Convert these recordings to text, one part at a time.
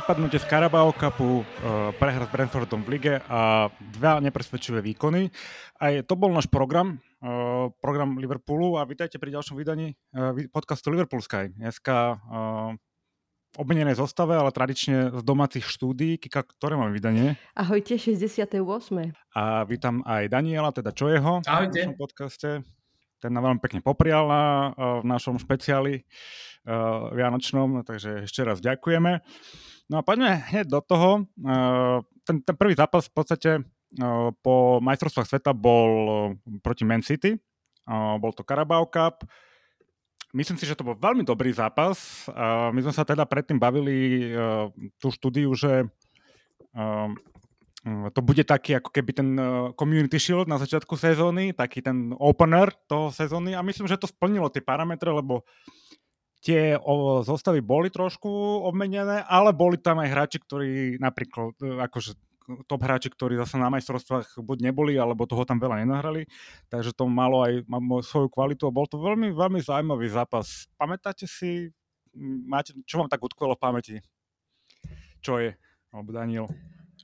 vypadnutie z Carabao Cupu, uh, prehra s Brentfordom v lige a dva nepresvedčivé výkony. Aj to bol náš program, uh, program Liverpoolu a vítajte pri ďalšom vydaní uh, podcastu Liverpool Sky. Dneska obmenenej zostave, ale tradične z domácich štúdí. Kika, ktoré máme vydanie? Ahojte, 68. A vítam aj Daniela, teda čo jeho Ahojte. v našom podcaste. Ten nám veľmi pekne poprial na, v našom špeciáli uh, Vianočnom, takže ešte raz ďakujeme. No a poďme hneď do toho. Ten, ten prvý zápas v podstate po majstrovstvách sveta bol proti Man City. Bol to Carabao Cup. Myslím si, že to bol veľmi dobrý zápas. My sme sa teda predtým bavili tú štúdiu, že to bude taký ako keby ten Community Shield na začiatku sezóny, taký ten opener toho sezóny a myslím, že to splnilo tie parametre, lebo tie o, zostavy boli trošku obmenené, ale boli tam aj hráči, ktorí napríklad, e, akože top hráči, ktorí zase na majstrovstvách buď neboli, alebo toho tam veľa nenahrali, takže to malo aj svoju kvalitu a bol to veľmi, veľmi zaujímavý zápas. Pamätáte si, máte, čo vám tak utkvelo v pamäti? Čo je? Alebo Daniel?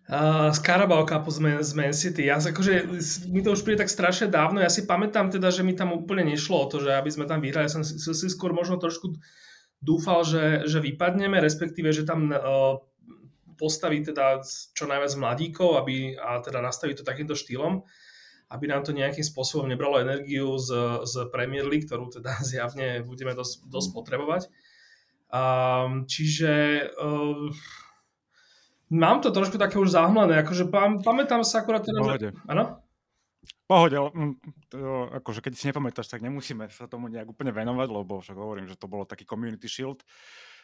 Uh, z Carabao Cupu z Man, z Man City. Ja akože, mi to už príde tak strašne dávno. Ja si pamätám teda, že mi tam úplne nešlo o to, že aby sme tam vyhrali. Ja som si, si skôr možno trošku dúfal, že, že vypadneme, respektíve, že tam uh, postaví teda čo najviac mladíkov aby, a teda nastaví to takýmto štýlom, aby nám to nejakým spôsobom nebralo energiu z, z Premier League, ktorú teda zjavne budeme dosť, dosť potrebovať. Um, čiže uh, Mám to trošku také už zahmlené, akože pam, pamätám sa akurát teda, Pohode. že... Áno? Pohode, ale mm, to, akože keď si nepamätáš, tak nemusíme sa tomu nejak úplne venovať, lebo však hovorím, že to bolo taký community shield.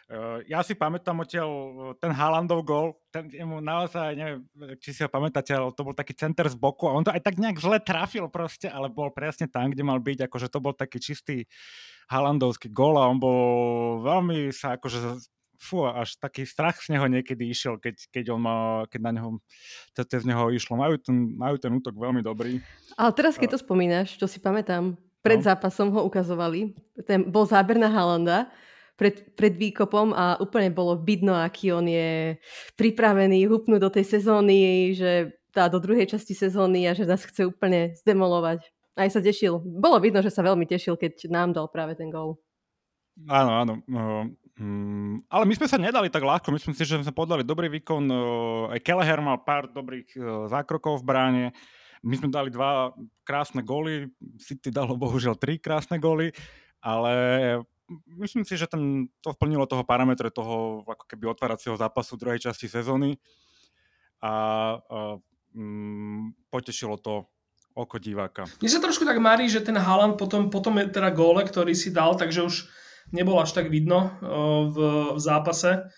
Uh, ja si pamätám odtiaľ ten Haalandov gol, ten mu naozaj, neviem, či si ho pamätáte, ale to bol taký center z boku a on to aj tak nejak zle trafil proste, ale bol presne tam, kde mal byť, akože to bol taký čistý Haalandovský gol a on bol veľmi sa akože fú, až taký strach z neho niekedy išiel, keď, keď, on keď na neho, z neho išlo. Majú ten, majú ten útok veľmi dobrý. Ale teraz, keď to spomínaš, čo si pamätám, pred no. zápasom ho ukazovali, ten bol záber na Halanda, pred, pred výkopom a úplne bolo vidno, aký on je pripravený hupnúť do tej sezóny, že tá do druhej časti sezóny a že nás chce úplne zdemolovať. Aj sa tešil. Bolo vidno, že sa veľmi tešil, keď nám dal práve ten gól. Áno, áno. Um, ale my sme sa nedali tak ľahko, myslím si, že sme podali dobrý výkon, aj Kelleher mal pár dobrých zákrokov v bráne, my sme dali dva krásne góly, City dalo bohužiaľ tri krásne góly, ale myslím si, že ten, to vplnilo toho parametre toho ako keby otváracieho zápasu druhej časti sezóny. A uh, um, potešilo to oko diváka. Mne sa trošku tak marí, že ten Haaland potom, potom je teda góle, ktorý si dal, takže už nebol až tak vidno v, v zápase.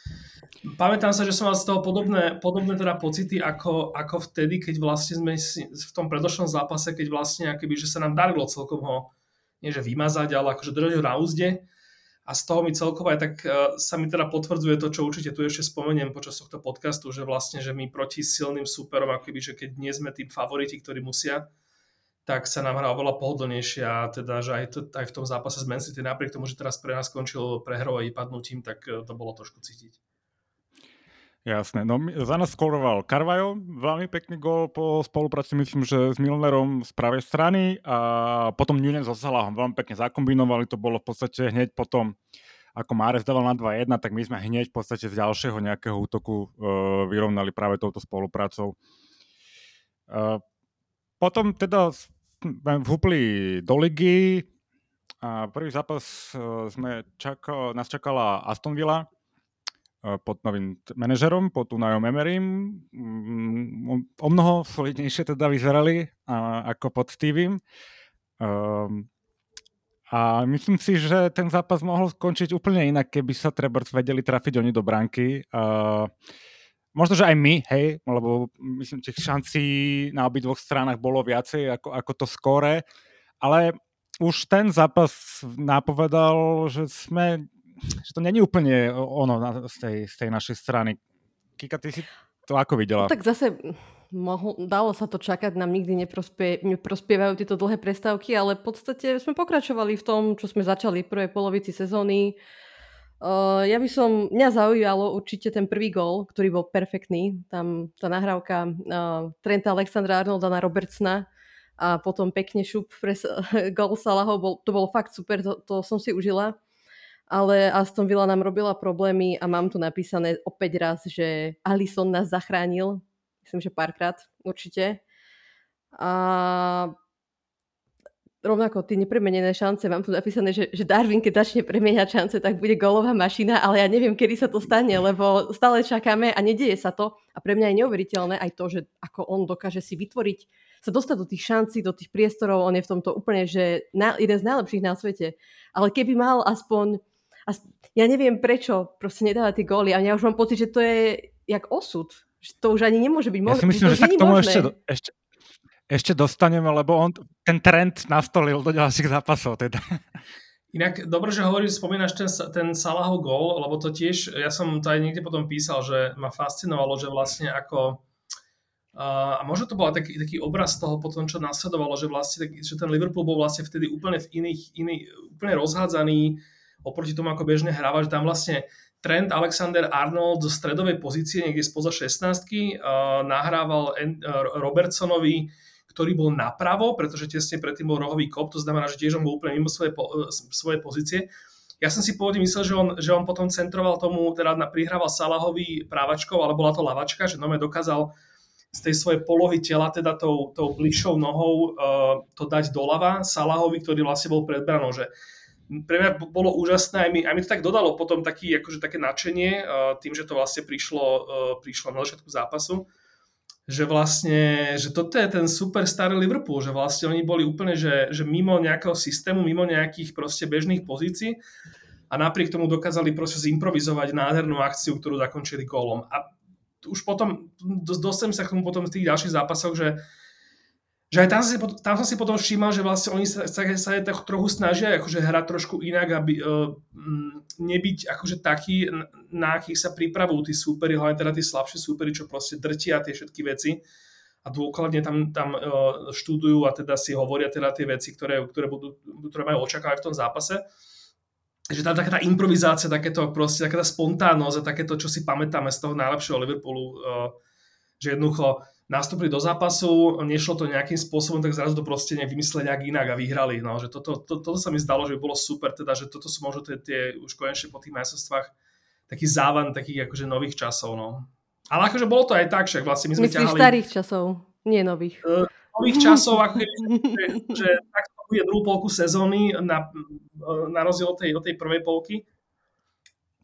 Pamätám sa, že som mal z toho podobné, podobné teda pocity ako, ako vtedy, keď vlastne sme v tom predošlom zápase, keď vlastne akoby, že sa nám darilo celkom ho nie že vymazať, ale akože držať ho na úzde. A z toho mi celkovo aj tak uh, sa mi teda potvrdzuje to, čo určite tu ešte spomeniem počas tohto podcastu, že vlastne, že my proti silným súperom, akoby, že keď nie sme tým favoriti, ktorí musia, tak sa nám hrá oveľa pohodlnejšie teda, že aj, to, aj v tom zápase s Man City, napriek tomu, že teraz pre nás skončil prehrou a padnutím, tak e, to bolo trošku cítiť. Jasné, no za nás skoroval Carvajo, veľmi pekný gol po spolupráci, myslím, že s Milnerom z pravej strany a potom Nunes so veľmi pekne zakombinovali, to bolo v podstate hneď potom, ako Márez dával na 2-1, tak my sme hneď v podstate z ďalšieho nejakého útoku uh, vyrovnali práve touto spoluprácou. Uh, potom teda vhúpli do ligy a prvý zápas e, sme čakal, nás čakala Aston Villa e, pod novým manažerom, pod Unajom Emerym. Mm, o mnoho solidnejšie teda vyzerali ako pod Stevem. Ehm, a myslím si, že ten zápas mohol skončiť úplne inak, keby sa treba vedeli trafiť oni do branky. Uh, možno, že aj my, hej, lebo myslím, tých šancí na obidvoch stranách bolo viacej ako, ako to skore, ale už ten zápas napovedal, že sme, že to není úplne ono na, z, tej, z tej našej strany. Kika, ty si to ako videla? No, tak zase mohol, dalo sa to čakať, nám nikdy neprospie, neprospievajú tieto dlhé prestávky, ale v podstate sme pokračovali v tom, čo sme začali v prvej polovici sezóny Uh, ja by som, mňa zaujalo určite ten prvý gol, ktorý bol perfektný. Tam tá nahrávka uh, Trenta Alexandra Arnolda na Robertsna a potom pekne šup pre gol Salaho, bol, to bolo fakt super, to, to som si užila. Ale Aston Villa nám robila problémy a mám tu napísané opäť raz, že Alisson nás zachránil. Myslím, že párkrát určite. A rovnako tie nepremenené šance, mám tu napísané, že, že Darwin, keď začne premieňať šance, tak bude golová mašina, ale ja neviem, kedy sa to stane, lebo stále čakáme a nedieje sa to. A pre mňa je neuveriteľné aj to, že ako on dokáže si vytvoriť, sa dostať do tých šancí, do tých priestorov, on je v tomto úplne, že na, jeden z najlepších na svete. Ale keby mal aspoň, aspoň ja neviem prečo, proste nedáva tie góly a ja už mám pocit, že to je jak osud. Že to už ani nemôže byť možné. Ja si myslím, že sa k tomu ešte, ešte, ešte dostaneme, lebo on ten trend nastolil do ďalších zápasov. Teda. Inak, dobre, že hovoríš, spomínaš ten, ten Salahov gól, lebo to tiež, ja som to aj niekde potom písal, že ma fascinovalo, že vlastne ako a možno to bol taký, taký obraz toho potom, čo nasledovalo, že vlastne že ten Liverpool bol vlastne vtedy úplne v iných, iný, úplne rozhádzaný oproti tomu, ako bežne hráva, že tam vlastne Trent Alexander Arnold zo stredovej pozície niekde spoza 16 uh, nahrával uh, Robertsonovi ktorý bol napravo, pretože tesne predtým bol rohový kop, to znamená, že tiež on bol úplne mimo svoje, po, svoje pozície. Ja som si pôvodne myslel, že on, že on potom centroval tomu, teda prihrával Salahovi právačkou, ale bola to lavačka, že Nome dokázal z tej svojej polohy tela, teda tou, tou bližšou nohou uh, to dať doľava Salahovi, ktorý vlastne bol pred branou, že pre mňa bolo úžasné, aj mi, aj mi to tak dodalo potom taký, akože také nadšenie uh, tým, že to vlastne prišlo, uh, prišlo na začiatku zápasu že vlastne, že toto je ten super starý Liverpool, že vlastne oni boli úplne, že, že mimo nejakého systému, mimo nejakých proste bežných pozícií a napriek tomu dokázali proste zimprovizovať nádhernú akciu, ktorú zakončili gólom. A už potom, dostanem sa k tomu potom v tých ďalších zápasoch, že že aj tam, si, tam som si potom všímal, že vlastne oni sa, sa, sa aj tak trochu snažia akože hrať trošku inak, aby uh, nebyť akože taký, na akých sa pripravujú tí súperi, hlavne teda tí slabšie súperi, čo proste drtia tie všetky veci a dôkladne tam, tam uh, študujú a teda si hovoria teda tie veci, ktoré, ktoré, budú, ktoré majú očakávať v tom zápase. Že tam taká tá improvizácia, takéto proste, taká tá spontánnosť a takéto, čo si pamätáme z toho najlepšieho Liverpoolu, uh, že jednoducho nastúpili do zápasu, nešlo to nejakým spôsobom, tak zrazu to proste vymysleli nejak inak a vyhrali. No, že toto, to, toto sa mi zdalo, že by bolo super, teda, že toto sú možno tie, tie už konečne po tých majstrovstvách taký závan takých akože nových časov. No. Ale akože bolo to aj tak, však vlastne my sme Myslíš ťahali... starých časov, nie nových. Uh, nových časov, ako je, že, že tak to bude druhú polku sezóny na, na rozdiel od tej, od tej prvej polky.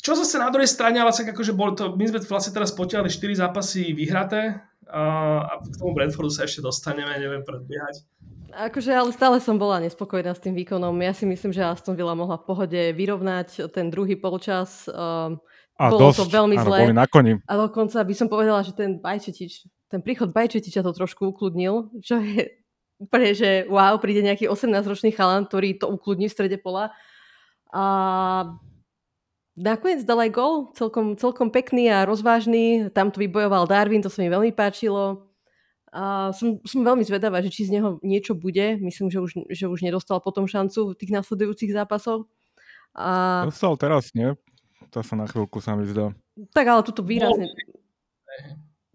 Čo zase na druhej strane, ale tak akože boli to, my sme vlastne teraz potiahli 4 zápasy vyhraté, a k tomu Brentfordu sa ešte dostaneme, neviem predbiehať. Akože, ale stále som bola nespokojná s tým výkonom. Ja si myslím, že Aston Villa mohla v pohode vyrovnať ten druhý polčas. Um, a bolo dosť, to veľmi áno, zlé. Boli na koni. A dokonca by som povedala, že ten Bajčetič, ten príchod Bajčetiča to trošku ukludnil, čo je úplne, že wow, príde nejaký 18-ročný chalan, ktorý to ukludní v strede pola. A nakoniec dal aj gol, celkom, celkom pekný a rozvážny. Tam to vybojoval Darwin, to sa mi veľmi páčilo. A som, som veľmi zvedavá, že či z neho niečo bude. Myslím, že už, že už nedostal potom šancu v tých nasledujúcich zápasoch. A... Dostal teraz, nie? To sa na chvíľku sa mi zdá. Tak ale tuto výrazne...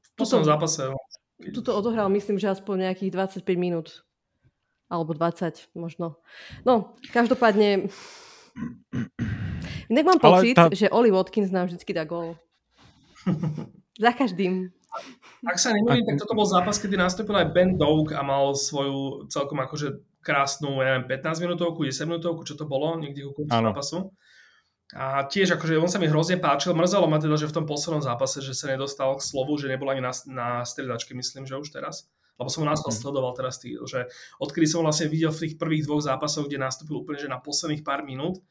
V poslednom zápase. Tuto odohral, myslím, že aspoň nejakých 25 minút. Alebo 20 možno. No, každopádne Inak mám pocit, tá... že Oli Watkins nám vždy dá gól. Za každým. Ak sa nemýlim, tak toto bol zápas, kedy nastúpil aj Ben Doug a mal svoju celkom akože krásnu, ja neviem, 15 minútovku, 10 minútovku, čo to bolo, niekde ku koncu zápasu. A tiež akože on sa mi hrozne páčil, mrzelo ma teda, že v tom poslednom zápase, že sa nedostal k slovu, že nebol ani na, na striedačke, myslím, že už teraz. Lebo som ho nás mm. sledoval teraz, tý, že odkedy som vlastne videl v tých prvých dvoch zápasoch, kde nastúpil úplne že na posledných pár minút,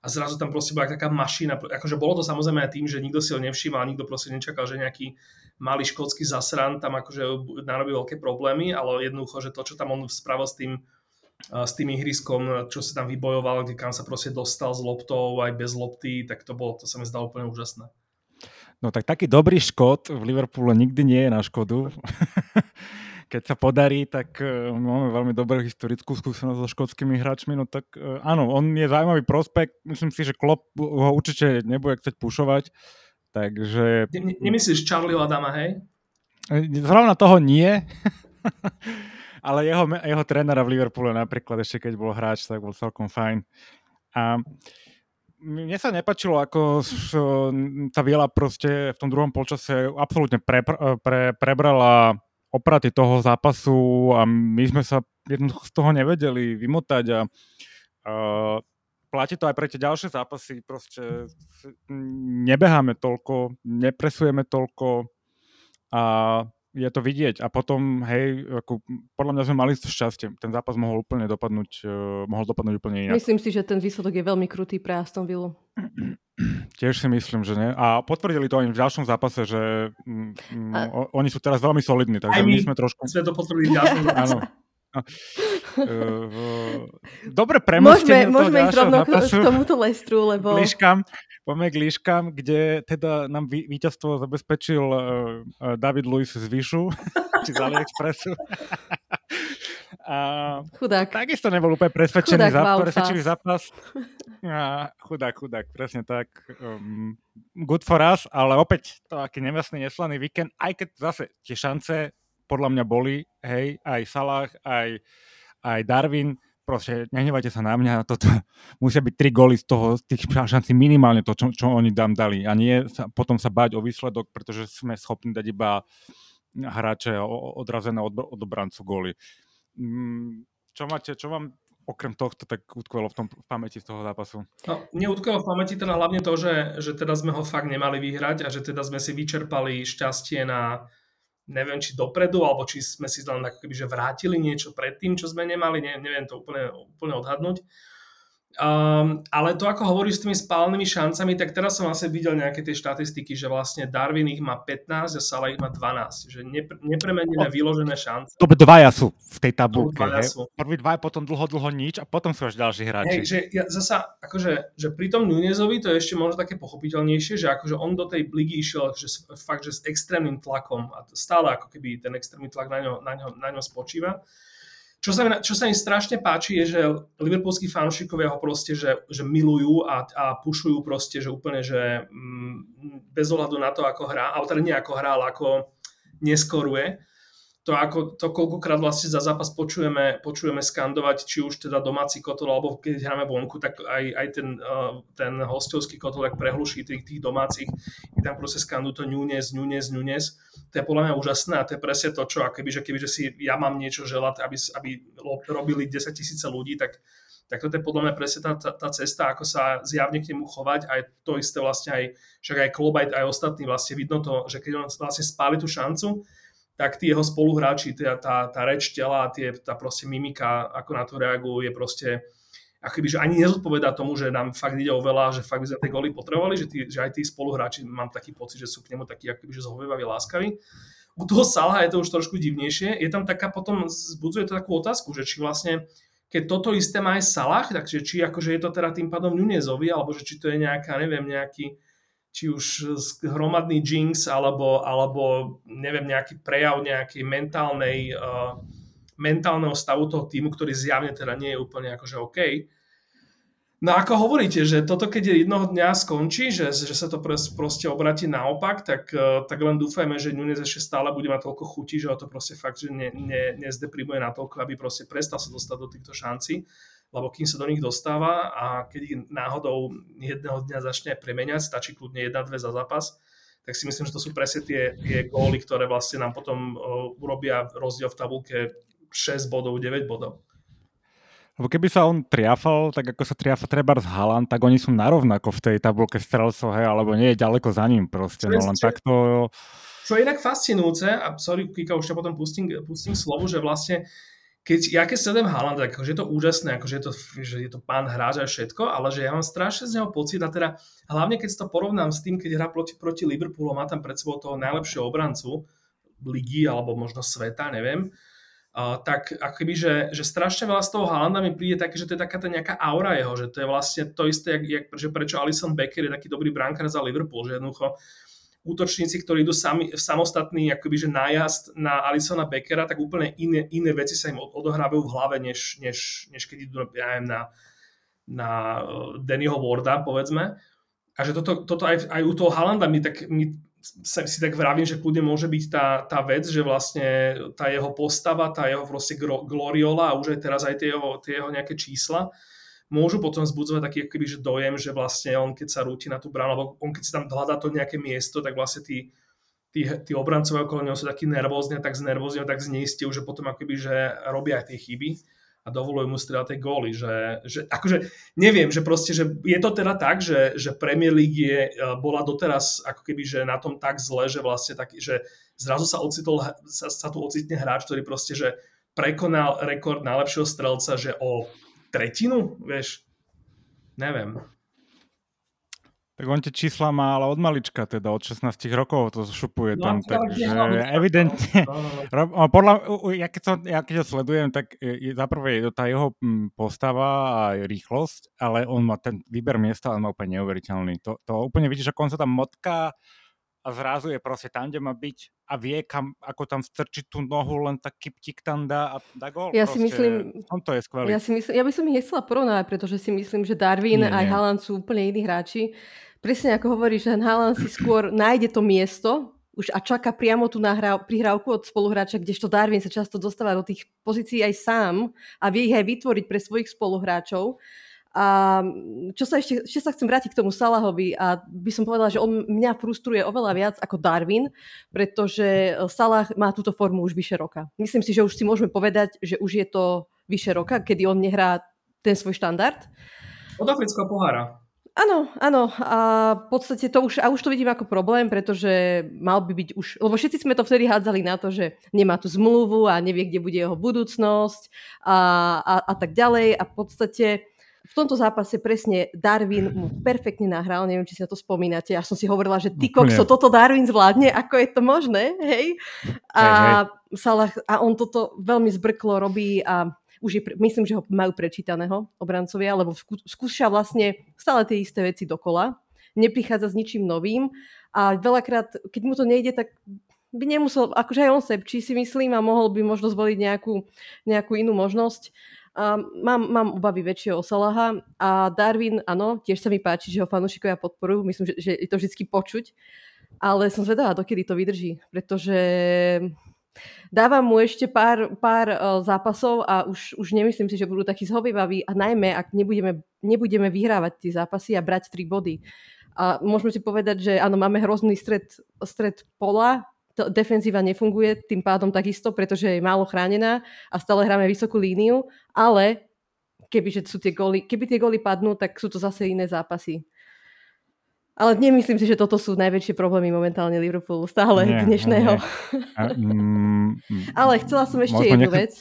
a zrazu tam proste bola taká mašina. Akože bolo to samozrejme aj tým, že nikto si ho nevšímal, nikto proste nečakal, že nejaký malý škótsky zasran tam akože narobí veľké problémy, ale jednoducho, že to, čo tam on spravil s tým, s tým ihriskom, čo sa tam vybojoval, kde kam sa proste dostal s loptou, aj bez lopty, tak to bolo, to sa mi zdalo úplne úžasné. No tak taký dobrý škód v Liverpoole nikdy nie je na škodu. keď sa podarí, tak uh, máme veľmi dobrú historickú skúsenosť so škótskymi hráčmi, no tak uh, áno, on je zaujímavý prospekt, myslím si, že Klopp ho určite nebude chcieť pušovať, takže... Ne, nemyslíš Charlie Adama, hej? Zrovna toho nie, ale jeho, jeho trénera v Liverpoole napríklad ešte keď bol hráč, tak bol celkom fajn. A mne sa nepačilo, ako tá Viela proste v tom druhom polčase absolútne pre, pre, prebrala opraty toho zápasu a my sme sa jednoducho z toho nevedeli vymotať a, a platí to aj pre tie ďalšie zápasy, proste nebeháme toľko, nepresujeme toľko a je to vidieť. A potom, hej, ako, podľa mňa sme mali to šťastie. Ten zápas mohol úplne dopadnúť, uh, mohol dopadnúť úplne inak. Myslím si, že ten výsledok je veľmi krutý pre Aston Villa. Tiež si myslím, že nie. A potvrdili to aj v ďalšom zápase, že mm, a... o, oni sú teraz veľmi solidní, takže my, my sme trošku... Sme to potvrdili v ďalšom. Áno. Dobre premostenie Môžeme, môžeme ísť rovno k tomuto Lestru, lebo... Líškam, poďme k líškam, kde teda nám víťazstvo zabezpečil uh, uh, David Luiz z Vyšu, či z AliExpressu. A chudák. Takisto nebol úplne presvedčený chudák, presvedčivý zápas. A, chudák, chudák, presne tak. Um, good for us, ale opäť to aký nemyslný, neslaný víkend, aj keď zase tie šance podľa mňa boli, hej, aj Salah, aj, aj Darwin, proste nehnevajte sa na mňa, toto musia byť tri góly z toho, z tých šancí minimálne to, čo, čo oni tam dali a nie sa, potom sa báť o výsledok, pretože sme schopní dať iba hráče odrazené od, od obrancu góly. Mm, čo máte, čo vám okrem tohto tak utkvelo v, tom, v pamäti z toho zápasu? No, mne utkvelo v pamäti teda hlavne to, že, že teda sme ho fakt nemali vyhrať a že teda sme si vyčerpali šťastie na, neviem, či dopredu, alebo či sme si len ako keby, že vrátili niečo pred tým, čo sme nemali, ne, neviem to úplne, úplne odhadnúť. Um, ale to, ako hovoríš s tými spálenými šancami, tak teraz som vlastne videl nejaké tie štatistiky, že vlastne Darwin ich má 15 a Salah ich má 12. Že nepr- nepremenené no, vyložené šance. To dvaja sú v tej tabulke. Prvý dva, potom dlho, dlho nič a potom sú až ďalší hráči. Hej, že ja zasa, akože, že pri tom Nunezovi to je ešte možno také pochopiteľnejšie, že akože on do tej ligy išiel že fakt, že s extrémnym tlakom a stále ako keby ten extrémny tlak na ňo, na ňo, na ňo spočíva. Čo sa, čo sa mi strašne páči je, že liverpoolskí fanúšikovia ho proste, že, že milujú a, a pušujú proste, že úplne, že mm, bez ohľadu na to, ako hrá, ale teda nie ako hrá, ale ako neskoruje to, ako, to koľkokrát vlastne za zápas počujeme, počujeme skandovať, či už teda domáci kotol, alebo keď hráme vonku, tak aj, aj ten, uh, ten hostovský kotol, ak prehluší tých, tých domácich, je tam proste skandujú to Nunes, Nunes, Nunes. To je podľa mňa úžasné a to je presne to, čo keby, že si ja mám niečo želať, aby, aby robili 10 tisíce ľudí, tak tak toto je podľa mňa presne tá, tá, tá cesta, ako sa zjavne k nemu chovať. Aj to isté vlastne aj, však aj Klob, aj, aj ostatní vlastne vidno to, že keď on vlastne spáli tú šancu, tak tí jeho spoluhráči, tá, tá, tá reč tela, tie, tá proste mimika, ako na to reagujú, je proste akoby, že ani nezodpovedá tomu, že nám fakt ide o veľa, že fakt by sme tie goly potrebovali, že, tí, že aj tí spoluhráči mám taký pocit, že sú k nemu takí akoby, že zhovievaví, láskaví. U toho Salaha je to už trošku divnejšie. Je tam taká potom, zbudzuje to takú otázku, že či vlastne keď toto isté má aj Salah, takže či akože je to teda tým pádom Nunezovi, alebo že či to je nejaká, neviem, nejaký, či už hromadný jinx alebo, alebo neviem, nejaký prejav nejakej mentálnej, uh, mentálneho stavu toho týmu, ktorý zjavne teda nie je úplne akože OK. No ako hovoríte, že toto keď jednoho dňa skončí, že, že sa to proste obratí naopak, tak, uh, tak len dúfajme, že Nunes ešte stále bude mať toľko chutí, že ho to proste fakt, že ne, ne, nezdeprimuje natoľko, aby proste prestal sa dostať do týchto šancí lebo kým sa do nich dostáva a keď ich náhodou jedného dňa začne premeniať, stačí kľudne jedna, dve za zápas, tak si myslím, že to sú presne tie, tie góly, ktoré vlastne nám potom urobia rozdiel v tabulke 6 bodov, 9 bodov. Lebo keby sa on triafal, tak ako sa triafa treba z Halan, tak oni sú narovnako v tej tabulke strelcov, hej, alebo nie je ďaleko za ním proste. No len takto... Čo je inak fascinujúce, a sorry, Kika, už ťa potom pustím, pustím slovu, že vlastne keď, ja keď sledujem Haaland, tak akože je to úžasné, akože je to, že je to pán hráč a všetko, ale že ja mám strašne z neho pocit a teda hlavne keď to porovnám s tým, keď hrá proti, proti Liverpoolu, má tam pred sebou toho najlepšieho obrancu ligy alebo možno sveta, neviem, uh, tak akoby, že, že strašne veľa z toho Haalanda mi príde také, že to je taká tá nejaká aura jeho, že to je vlastne to isté, jak, jak, že prečo Alison Becker je taký dobrý brankár za Liverpool, že jednoducho útočníci, ktorí idú sami, samostatný akoby, že nájazd na Alisona Beckera, tak úplne iné, iné veci sa im odohrávajú v hlave, než, než, než keď idú ja neviem, na, na eh, Dannyho Warda, povedzme. A že toto, toto aj, aj u toho Halanda mi tak, mi, si tak vravím, že kľudne môže byť tá, tá vec, že vlastne tá jeho postava, tá jeho proste gloriola a už aj teraz aj tie jeho, tie jeho nejaké čísla môžu potom zbudzovať taký akoby, že dojem, že vlastne on keď sa rúti na tú bránu, alebo on keď si tam hľadá to nejaké miesto, tak vlastne tí, tí, tí obrancovia okolo neho sú takí nervózni a tak znervózni a tak zneistiu, že potom akoby, že robia aj tie chyby a dovolujú mu strieľať tie góly, že, že akože neviem, že proste, že je to teda tak, že, že Premier League je, e, bola doteraz ako keby, že na tom tak zle, že vlastne tak, že zrazu sa ocitol, sa, sa tu ocitne hráč, ktorý proste, že prekonal rekord najlepšieho strelca, že o tretinu, vieš, neviem. Tak on tie čísla má ale od malička, teda od 16 rokov to šupuje no, tam, takže evidentne, no, no, no. podľa, ja keď, som, ja keď ho sledujem, tak je, za prvé je to tá jeho hm, postava a rýchlosť, ale on má ten výber miesta, ale má úplne neuveriteľný. To, to úplne vidíš, ako on sa tam motká, a zrazu je proste tam, kde má byť a vie, kam, ako tam strčiť tú nohu, len tak kiptik tam dá a dá gol. Ja proste, si myslím, on to je skvelý. Ja, si myslím, ja by som ich nechcela porovnávať, pretože si myslím, že Darwin nie, aj nie. Haaland sú úplne iní hráči. Presne ako hovoríš, že Haaland si skôr nájde to miesto už a čaká priamo tú nahrá, prihrávku od spoluhráča, kdežto Darwin sa často dostáva do tých pozícií aj sám a vie ich aj vytvoriť pre svojich spoluhráčov. A čo sa ešte, ešte sa chcem vrátiť k tomu Salahovi a by som povedala, že on mňa frustruje oveľa viac ako Darwin, pretože Salah má túto formu už vyše roka. Myslím si, že už si môžeme povedať, že už je to vyše roka, kedy on nehrá ten svoj štandard. Od afrického pohára. Áno, áno. A v podstate to už, a už to vidím ako problém, pretože mal by byť už... Lebo všetci sme to vtedy hádzali na to, že nemá tu zmluvu a nevie, kde bude jeho budúcnosť a, a, a tak ďalej. A v podstate v tomto zápase presne Darwin mu perfektne nahral, neviem, či si na to spomínate. Ja som si hovorila, že ty kokso, toto Darwin zvládne, ako je to možné, hej? A, hej, hej. Salah, a on toto veľmi zbrklo robí a už je, myslím, že ho majú prečítaného obrancovia, lebo skúša vlastne stále tie isté veci dokola, neprichádza s ničím novým a veľakrát, keď mu to nejde, tak by nemusel, akože aj on sepčí si myslím a mohol by možno zvoliť nejakú, nejakú inú možnosť. Um, mám, mám obavy väčšie o Salaha a Darwin, áno, tiež sa mi páči, že ho fanúšikovia podporujú, myslím, že, že je to vždy počuť, ale som zvedavá, dokedy to vydrží, pretože dávam mu ešte pár, pár uh, zápasov a už, už nemyslím si, že budú takí zhovývaví a najmä, ak nebudeme, nebudeme vyhrávať tie zápasy a brať tri body. A môžeme si povedať, že áno, máme hrozný stred, stred pola, defenzíva nefunguje tým pádom takisto, pretože je málo chránená a stále hráme vysokú líniu, ale keby, že sú tie góly, keby tie góly padnú, tak sú to zase iné zápasy. Ale nemyslím si, že toto sú najväčšie problémy momentálne Liverpoolu stále nie, dnešného. Nie. A, mm, Ale chcela som ešte jednu nechce... vec.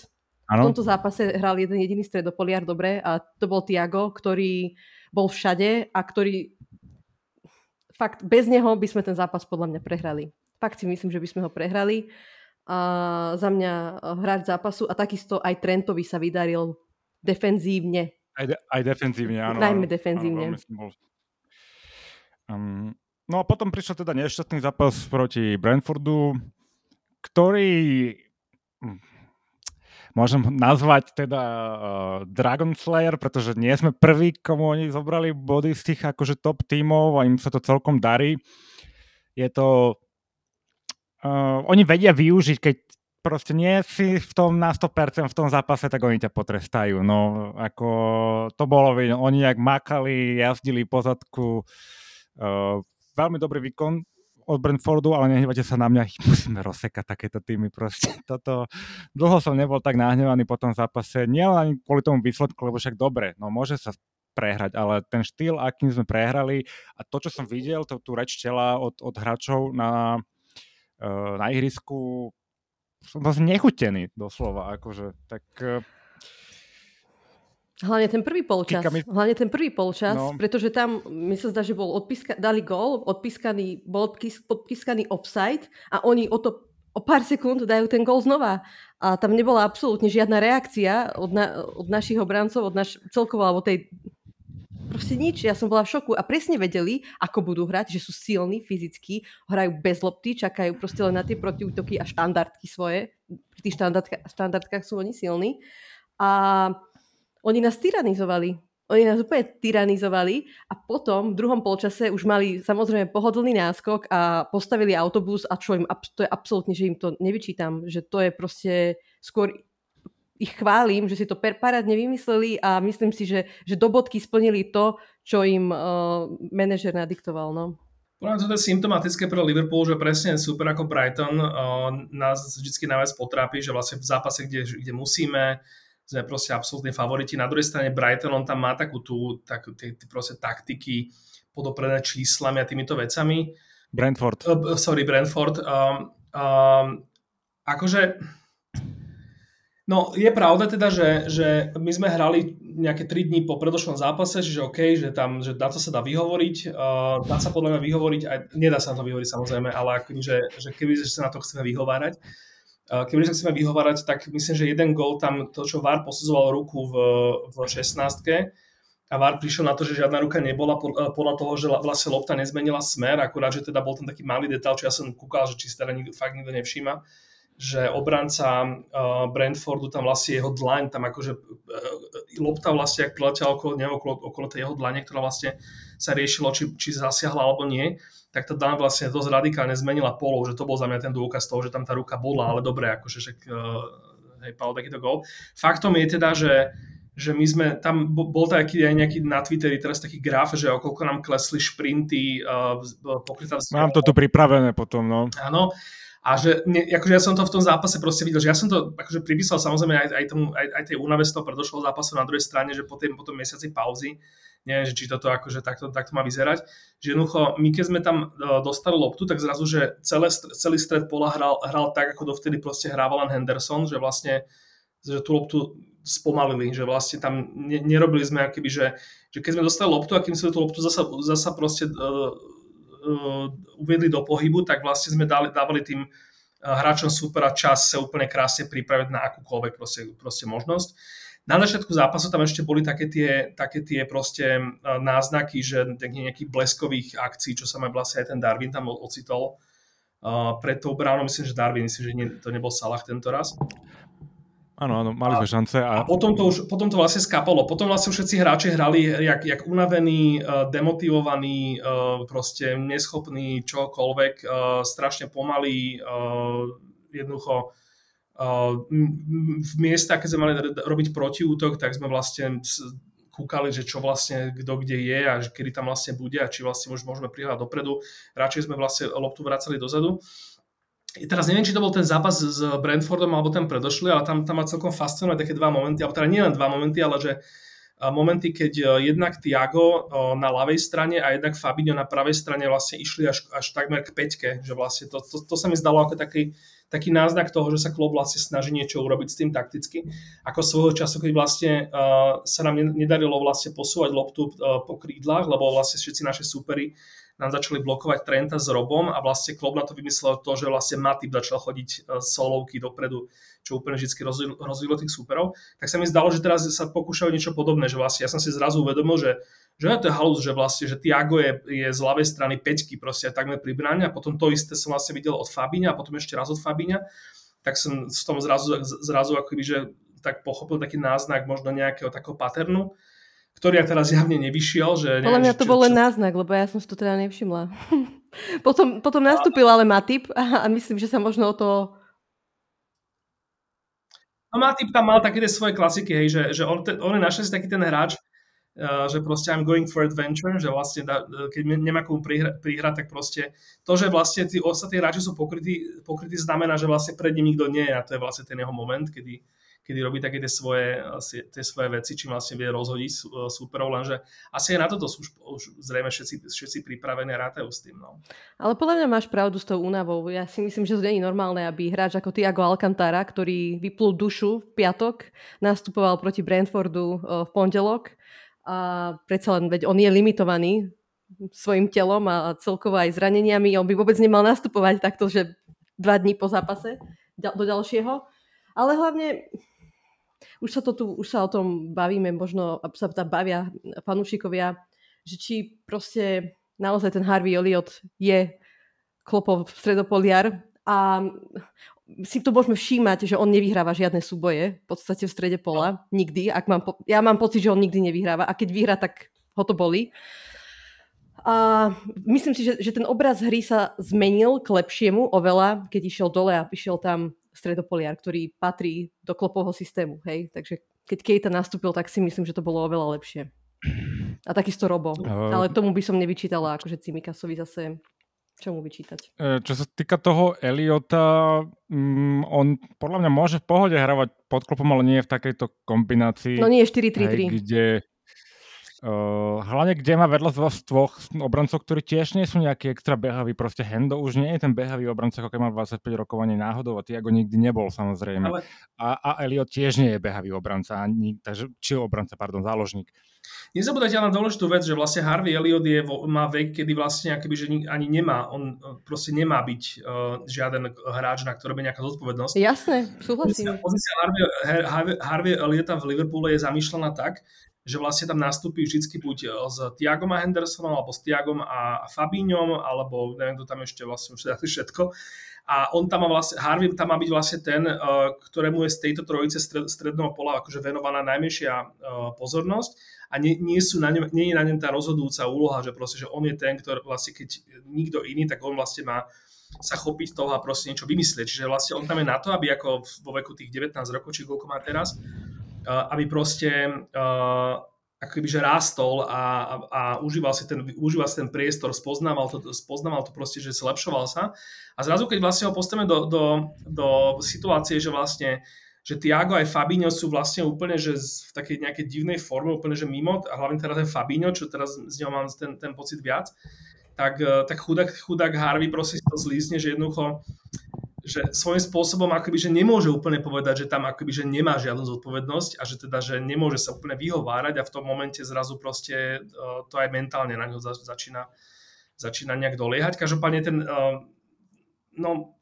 Ano? V tomto zápase hral jeden jediný stredopoliar dobre a to bol Tiago, ktorý bol všade a ktorý fakt bez neho by sme ten zápas podľa mňa prehrali. Fakt si myslím, že by sme ho prehrali. A za mňa eh, hráč zápasu a takisto aj Trentovi sa vydaril defenzívne. Aj, de- aj defenzívne, áno. Najmä defenzívne. Áno, um, no a potom prišiel teda nešťastný zápas proti Brentfordu, ktorý hm, môžem nazvať teda uh, Dragon Slayer, pretože nie sme prví, komu oni zobrali body z tých akože top tímov a im sa to celkom darí. Je to uh, oni vedia využiť, keď proste nie si v tom na 100% v tom zápase, tak oni ťa potrestajú. No, ako to bolo, oni jak makali, jazdili po zadku. Uh, veľmi dobrý výkon od Brentfordu, ale nehnevate sa na mňa, musíme rozsekať takéto týmy proste. Toto, dlho som nebol tak nahnevaný po tom zápase, nie len kvôli tomu výsledku, lebo však dobre, no môže sa prehrať, ale ten štýl, akým sme prehrali a to, čo som videl, to tú reč tela od, od hráčov na, na ihrisku som zase nechutený doslova, akože, tak... Eh, hlavne ten prvý polčas, mi... hlavne ten prvý polčas, no. pretože tam mi sa zdá, že bol odpíska, dali gól, odpískaný, bol odpískaný offside a oni o to o pár sekúnd dajú ten gól znova. A tam nebola absolútne žiadna reakcia od, na, od našich obrancov, od naš, celkovo, alebo tej proste nič. Ja som bola v šoku a presne vedeli, ako budú hrať, že sú silní fyzicky, hrajú bez lopty, čakajú proste len na tie protiútoky a štandardky svoje. Pri tých štandardka, štandardkách sú oni silní. A oni nás tyranizovali. Oni nás úplne tyranizovali a potom v druhom polčase už mali samozrejme pohodlný náskok a postavili autobus a čo im, to je absolútne, že im to nevyčítam, že to je proste skôr ich chválim, že si to parádne vymysleli a myslím si, že, že do bodky splnili to, čo im uh, manažer nadiktoval. No. Podľa to je symptomatické pre Liverpool, že presne super ako Brighton uh, nás vždy najviac potrápi, že vlastne v zápase, kde, kde musíme, sme proste absolútni favoriti. Na druhej strane Brighton, on tam má takú tú, takú, tie, tie proste taktiky podoprené číslami a týmito vecami. Brentford. Uh, sorry, Brentford. Um, um, akože No, je pravda teda, že, že my sme hrali nejaké 3 dní po predošlom zápase, čiže OK, že tam, že na to sa dá vyhovoriť. Uh, dá sa podľa mňa vyhovoriť, aj, nedá sa na to vyhovoriť samozrejme, ale ako, že, že keby sa na to chceme vyhovárať, Keby sa chceme vyhovárať, tak myslím, že jeden gól tam, to, čo VAR posudzoval ruku v, v 16 a VAR prišiel na to, že žiadna ruka nebola podľa toho, že vlastne lopta nezmenila smer, akurát, že teda bol tam taký malý detail, čo ja som kúkal, že či sa teda nikto, fakt nikto nevšíma, že obranca uh, Brentfordu tam vlastne jeho dlaň, tam akože uh, lopta vlastne, ak priletela okolo neho, okolo, okolo tej jeho dlane, ktorá vlastne sa riešilo, či, či zasiahla alebo nie, tak tá Dan vlastne dosť radikálne zmenila polov, že to bol za mňa ten dôkaz toho, že tam tá ruka bola, ale dobre, akože uh, hej, Paul takýto gol. Faktom je teda, že že my sme, tam bol taký aj nejaký na Twitteri teraz taký graf, že okolko nám klesli šprinty uh, pokrytá... Mám to tu pripravené potom, no. Áno, a že ne, akože ja som to v tom zápase proste videl, že ja som to akože pripísal samozrejme aj, aj, tomu, aj, aj tej únave z toho predošlého zápasu na druhej strane, že po, tým, po mesiaci pauzy, neviem, že či toto akože takto, takto má vyzerať, že jednoducho my keď sme tam e, dostali loptu, tak zrazu, že celé, celý stred pola hral, hral tak, ako dovtedy proste hrával len Henderson, že vlastne že tú loptu spomalili, že vlastne tam ne, nerobili sme akoby, že, že keď sme dostali loptu a kým sme tú loptu zasa, zasa proste uh, uviedli do pohybu, tak vlastne sme dali, dávali tým hráčom supera čas sa úplne krásne pripraviť na akúkoľvek proste, proste možnosť. Na začiatku zápasu tam ešte boli také tie, také tie proste náznaky, že nejakých bleskových akcií, čo sa ma vlastne aj ten Darwin tam ocitol uh, pred tou bránou. Myslím, že Darwin, myslím, že nie, to nebol Salah tento raz. Áno, áno, mali sme šance. A... a potom, to už, potom to vlastne skapalo. Potom vlastne všetci hráči hrali jak, jak unavení, demotivovaní, proste neschopní čokoľvek, strašne pomalí, jednoducho v miestach, keď sme mali robiť protiútok, tak sme vlastne kúkali, že čo vlastne kto kde je a kedy tam vlastne bude a či vlastne už môžeme prihľať dopredu. Radšej sme vlastne loptu vracali dozadu. Teraz neviem, či to bol ten zápas s Brentfordom alebo ten predošlý, ale tam, tam ma celkom fascinuje také dva momenty, alebo teda nie len dva momenty, ale že momenty, keď e, jednak Tiago e, na ľavej strane a jednak Fabinho na pravej strane vlastne išli až, až takmer k peťke, že vlastne to, to, to sa mi zdalo ako taký, taký náznak toho, že sa klub vlastne snaží niečo urobiť s tým takticky. Ako svojho času, keď vlastne uh, sa nám nedarilo vlastne posúvať loptu uh, po krídlach, lebo vlastne všetci naši súperi nám začali blokovať Trenta s Robom a vlastne klub na to vymyslel to, že vlastne Matip začal chodiť e, solovky dopredu, čo úplne vždy rozvíjalo tých súperov. Tak sa mi zdalo, že teraz sa pokúšajú niečo podobné, že vlastne ja som si zrazu uvedomil, že že to je halus, že vlastne, že Tiago je, je z ľavej strany peťky proste takmer pri bráne a potom to isté som vlastne videl od Fabíňa a potom ešte raz od Fabíňa, tak som v tom zrazu, zrazu akoby, že tak pochopil taký náznak možno nejakého takého paternu ktorý ja teraz javne nevyšiel. Že Podľa mňa to čo, bol len náznak, lebo ja som si to teda nevšimla. potom, potom nastúpil ale Matip a, a myslím, že sa možno o to No Matip tam mal také tie svoje klasiky, hej, že, že on, te, on je našťastie taký ten hráč, uh, že proste I'm going for adventure, že vlastne da, keď nemá komu prihra, prihrať, tak proste to, že vlastne tí ostatní hráči sú pokrytí, pokrytí znamená, že vlastne pred ním nikto nie je a to je vlastne ten jeho moment, kedy kedy robí také tie svoje, tie svoje veci, čím vlastne vie rozhodiť e, súperov, lenže asi aj na toto sú už, už zrejme všetci, všetci pripravení a rátajú s tým. No. Ale podľa mňa máš pravdu s tou únavou. Ja si myslím, že to nie je normálne, aby hráč ako Tiago Alcantara, ktorý vyplul dušu v piatok, nastupoval proti Brentfordu e, v pondelok a predsa len, veď on je limitovaný svojim telom a celkovo aj zraneniami. On by vôbec nemal nastupovať takto, že dva dní po zápase do ďalšieho. Ale hlavne už sa, to tu, už sa o tom bavíme, možno sa bavia fanúšikovia že či proste naozaj ten Harvey Elliot je klopov stredopoliar a si to môžeme všímať, že on nevyhráva žiadne súboje v podstate v strede pola. Nikdy. Ak mám po- ja mám pocit, že on nikdy nevyhráva a keď vyhrá, tak ho to boli. A myslím si, že, že ten obraz hry sa zmenil k lepšiemu oveľa, keď išiel dole a išiel tam stredopoliar, ktorý patrí do klopovho systému. Hej? Takže keď Kejta nastúpil, tak si myslím, že to bolo oveľa lepšie. A takisto Robo. Uh, Ale tomu by som nevyčítala, akože Cimikasovi zase čo mu vyčítať. E, čo sa týka toho Eliota, um, on podľa mňa môže v pohode hravať pod klopom, ale nie v takejto kombinácii. No nie 4-3-3. Kde Uh, hlavne kde má vedľa z vás dvoch obrancov, ktorí tiež nie sú nejaký extra behavý. Proste Hendo už nie je ten behavý obranca, ako keď má 25 rokov ani náhodou a Tiago nikdy nebol samozrejme. Ale... A, a Elliot tiež nie je behavý obranca, ani, takže, či obranca, pardon, záložník. Nezabúdajte na dôležitú vec, že vlastne Harvey Elliot je, má vek, kedy vlastne akoby, že ani nemá, on proste nemá byť uh, žiaden hráč, na ktorý by nejaká zodpovednosť. Jasné, súhlasím. Pozícia, pozícia Harvey, Harvey, Harvey Elliota v Liverpoole je zamýšľaná tak, že vlastne tam nastúpi vždy buď e, s Tiagom a Hendersonom, alebo s Tiagom a Fabíňom, alebo neviem, kto tam ešte vlastne už všetko. A on tam má vlastne, Harvey tam má byť vlastne ten, e, ktorému je z tejto trojice stredného pola akože venovaná najmenšia e, pozornosť a nie, nie, sú na ňom, nie je na ňom tá rozhodujúca úloha, že proste, že on je ten, ktorý vlastne keď nikto iný, tak on vlastne má sa chopiť toho a proste niečo vymyslieť. Čiže vlastne on tam je na to, aby ako vo veku tých 19 rokov, či koľko má teraz, aby proste akoby, že rástol a, a, a užíval, si ten, užíval si ten priestor, spoznával to, spoznával to proste, že zlepšoval sa. A zrazu, keď vlastne ho postavíme do, do, do situácie, že vlastne že Tiago aj Fabinho sú vlastne úplne, že v takej nejakej divnej forme, úplne, že mimo, a hlavne teraz ten Fabinho, čo teraz z neho mám ten, ten pocit viac, tak, tak chudák, chudák Harvey proste to zlízne, že jednoducho že svojím spôsobom akoby, že nemôže úplne povedať, že tam akoby, že nemá žiadnu zodpovednosť a že teda, že nemôže sa úplne vyhovárať a v tom momente zrazu proste uh, to aj mentálne na ňo začína, začína nejak doliehať. Každopádne ten, uh, no,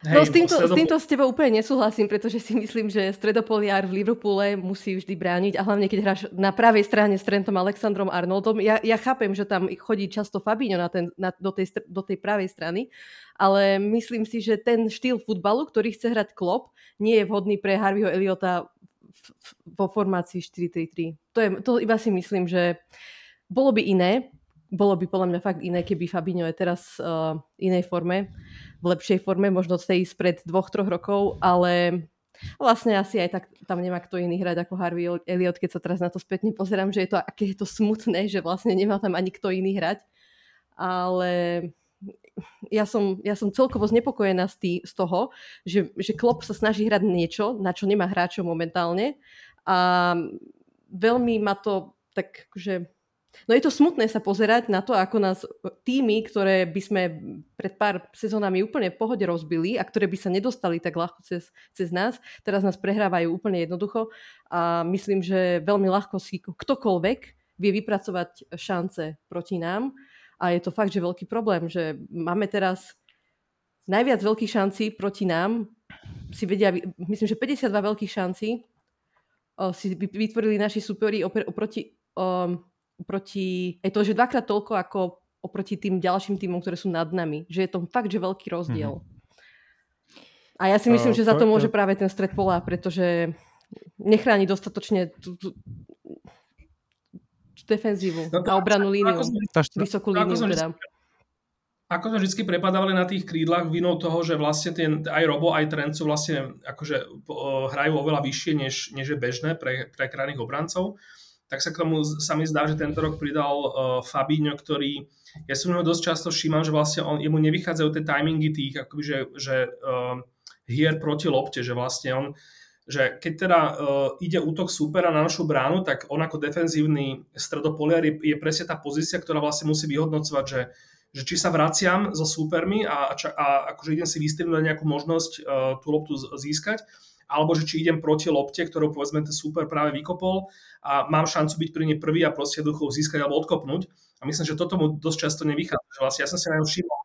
Hej, no s týmto, stredopo... s týmto s tebou úplne nesúhlasím, pretože si myslím, že stredopoliár v Liverpoole musí vždy brániť a hlavne keď hráš na pravej strane s Trentom Alexandrom Arnoldom. Ja, ja chápem, že tam chodí často Fabinho na ten, na, do, tej, do tej pravej strany, ale myslím si, že ten štýl futbalu, ktorý chce hrať Klopp, nie je vhodný pre Harveyho Eliota vo formácii 4-3-3. To, je, to iba si myslím, že bolo by iné, bolo by podľa mňa fakt iné, keby Fabinho je teraz uh, inej forme v lepšej forme, možno z tej spred dvoch, troch rokov, ale vlastne asi aj tak tam nemá kto iný hrať ako Harvey Elliot, keď sa teraz na to spätne pozerám, že je to, aké je to smutné, že vlastne nemá tam ani kto iný hrať. Ale ja som, ja som celkovo znepokojená z, tý, z toho, že, že Klopp sa snaží hrať niečo, na čo nemá hráčov momentálne a veľmi ma to tak, že No je to smutné sa pozerať na to, ako nás týmy, ktoré by sme pred pár sezónami úplne v pohode rozbili a ktoré by sa nedostali tak ľahko cez, cez nás, teraz nás prehrávajú úplne jednoducho a myslím, že veľmi ľahko si ktokoľvek vie vypracovať šance proti nám a je to fakt, že veľký problém, že máme teraz najviac veľkých šancí proti nám, si vedia, myslím, že 52 veľkých šancí si vytvorili naši superi oproti um, proti, je to, že dvakrát toľko ako oproti tým ďalším týmom, ktoré sú nad nami. Že je to fakt, že veľký rozdiel. Mm-hmm. A ja si myslím, uh, že za to môže práve ten stred pola, pretože nechráni dostatočne tú, tú, tú defenzívu no a obranu líniu. Vysokú líniu teda. Ako sme vždy prepadávali na tých krídlach vinou toho, že vlastne ten, aj Robo, aj Trent sú vlastne akože hrajú oveľa vyššie, než, než je bežné pre, pre krajných obrancov tak sa k tomu sa mi zdá, že tento rok pridal uh, Fabinho, ktorý, ja si ho dosť často všímam, že vlastne on, jemu nevychádzajú tie timingy tých, akoby, že, že uh, hier proti lopte, že vlastne on, že keď teda uh, ide útok supera na našu bránu, tak on ako defenzívny stredopoliar je, je presne tá pozícia, ktorá vlastne musí vyhodnocovať, že, že či sa vraciam so súpermi a, a, a akože idem si vystrihnúť na nejakú možnosť uh, tú loptu získať, alebo že či idem proti lopte, ktorú povedzme ten super práve vykopol a mám šancu byť pri nej prvý a proste jednoducho získať alebo odkopnúť. A myslím, že toto mu dosť často nevychádza. Že vlastne ja som si na ňom všimol.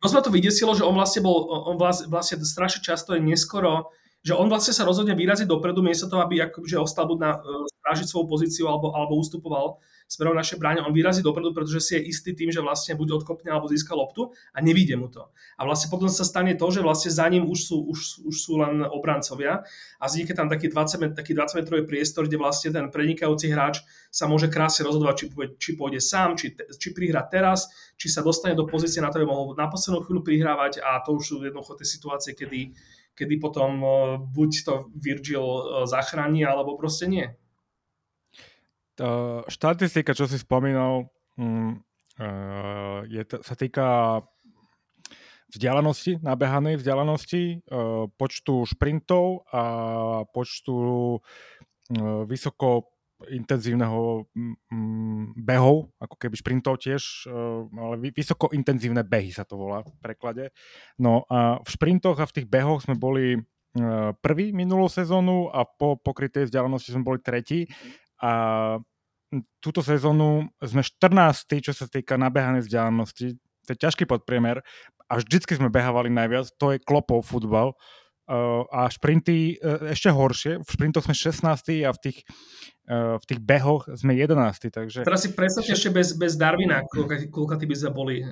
Dosť ma to vydesilo, že on vlastne bol, on vlastne, strašne často je neskoro, že on vlastne sa rozhodne vyraziť dopredu, miesto toho, aby akože ostal buď na, strážiť svoju pozíciu alebo, alebo ustupoval smerom našej bráne, on vyrazí dopredu, pretože si je istý tým, že vlastne buď odkopne alebo získa loptu a nevíde mu to. A vlastne potom sa stane to, že vlastne za ním už sú, už, už sú len obrancovia a vznikne tam taký 20, taký 20 metrový priestor, kde vlastne ten prenikajúci hráč sa môže krásne rozhodovať, či či pôjde sám, či, či prihra teraz, či sa dostane do pozície na to, aby mohol na poslednú chvíľu prihrávať a to už sú jednoducho tie situácie, kedy, kedy potom e, buď to Virgil e, zachráni, alebo proste nie štatistika, čo si spomínal, um, uh, je, sa týka vzdialenosti, nabehanej vzdialenosti, uh, počtu šprintov a počtu uh, vysoko intenzívneho um, behov, ako keby šprintov tiež, uh, ale vysoko intenzívne behy sa to volá v preklade. No a v šprintoch a v tých behoch sme boli uh, prvý minulú sezónu a po pokrytej vzdialenosti sme boli tretí a túto sezónu sme 14. čo sa týka nabehanej vzdialenosti. To je ťažký podpriemer a vždycky sme behávali najviac. To je klopov futbal. A šprinty uh, ešte horšie. V šprintoch sme 16. a v tých, uh, v tých behoch sme 11. Takže... Teraz si predstavte ešte bez, bez Darwina, koľko, koľko by sme boli,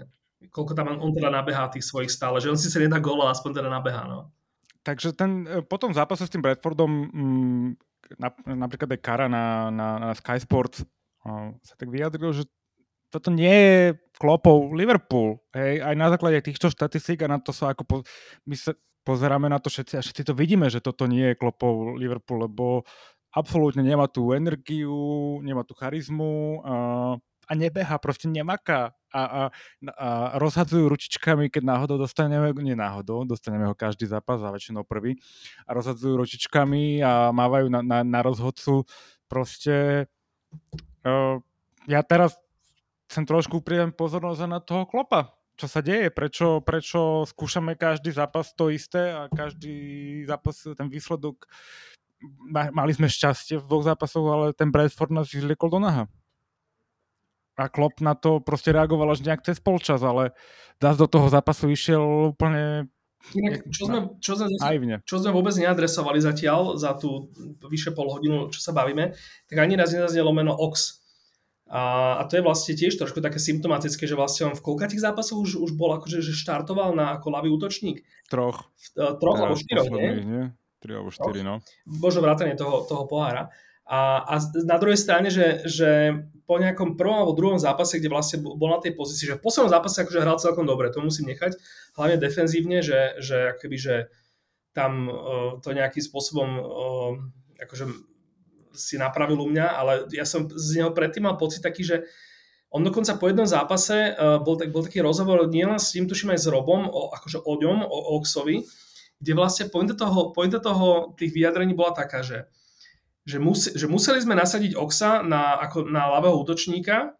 koľko tam on teda nabehá tých svojich stále, že on si sa nedá gola, aspoň teda nabehá. No. Takže ten, potom zápase s tým Bradfordom mm, napríklad aj Kara na, na, na Sky Sports sa tak vyjadril, že toto nie je klopov Liverpool. Hej, aj na základe týchto štatistík a na to sa ako po, my sa pozeráme na to všetci a všetci to vidíme, že toto nie je klopov Liverpool, lebo absolútne nemá tú energiu, nemá tú charizmu a, a nebeha, proste nemaká a, a, a rozhadzujú ručičkami, keď náhodou dostaneme, nie náhodou, dostaneme ho každý zápas a väčšinou prvý a rozhadzujú ručičkami a mávajú na, na, na rozhodcu proste uh, ja teraz chcem trošku upriem pozornosť na toho klopa. Čo sa deje? Prečo, prečo skúšame každý zápas to isté a každý zápas ten výsledok mali sme šťastie v dvoch zápasoch, ale ten Bradford nás vyzliekol do naha. A Klopp na to proste reagoval až nejak cez polčas, ale zás do toho zápasu išiel úplne Inak, čo, sme, čo, sme, čo sme vôbec neadresovali zatiaľ za tú vyše pol hodinu, čo sa bavíme, tak ani raz nezaznelo meno Ox. A, a to je vlastne tiež trošku také symptomatické, že vlastne on v koľkých zápasoch už, už bol akože, že štartoval na ako ľavý útočník? Troch. V, uh, troch alebo štyroch, nie? nie? Tri alebo štyri, no. Bože vrátanie toho, toho pohára. A, a na druhej strane, že, že po nejakom prvom alebo druhom zápase, kde vlastne bol na tej pozícii, že v poslednom zápase akože hral celkom dobre, to musím nechať, hlavne defenzívne, že, že akoby, že tam uh, to nejakým spôsobom uh, akože si napravil u mňa, ale ja som z neho predtým mal pocit taký, že on dokonca po jednom zápase uh, bol, tak, bol taký rozhovor nielen s tým, tuším aj s Robom, o, akože o ňom, o Oxovi, kde vlastne pointa toho, pointa toho tých vyjadrení bola taká, že že, mus, že museli sme nasadiť Oxa na, ako na ľavého útočníka,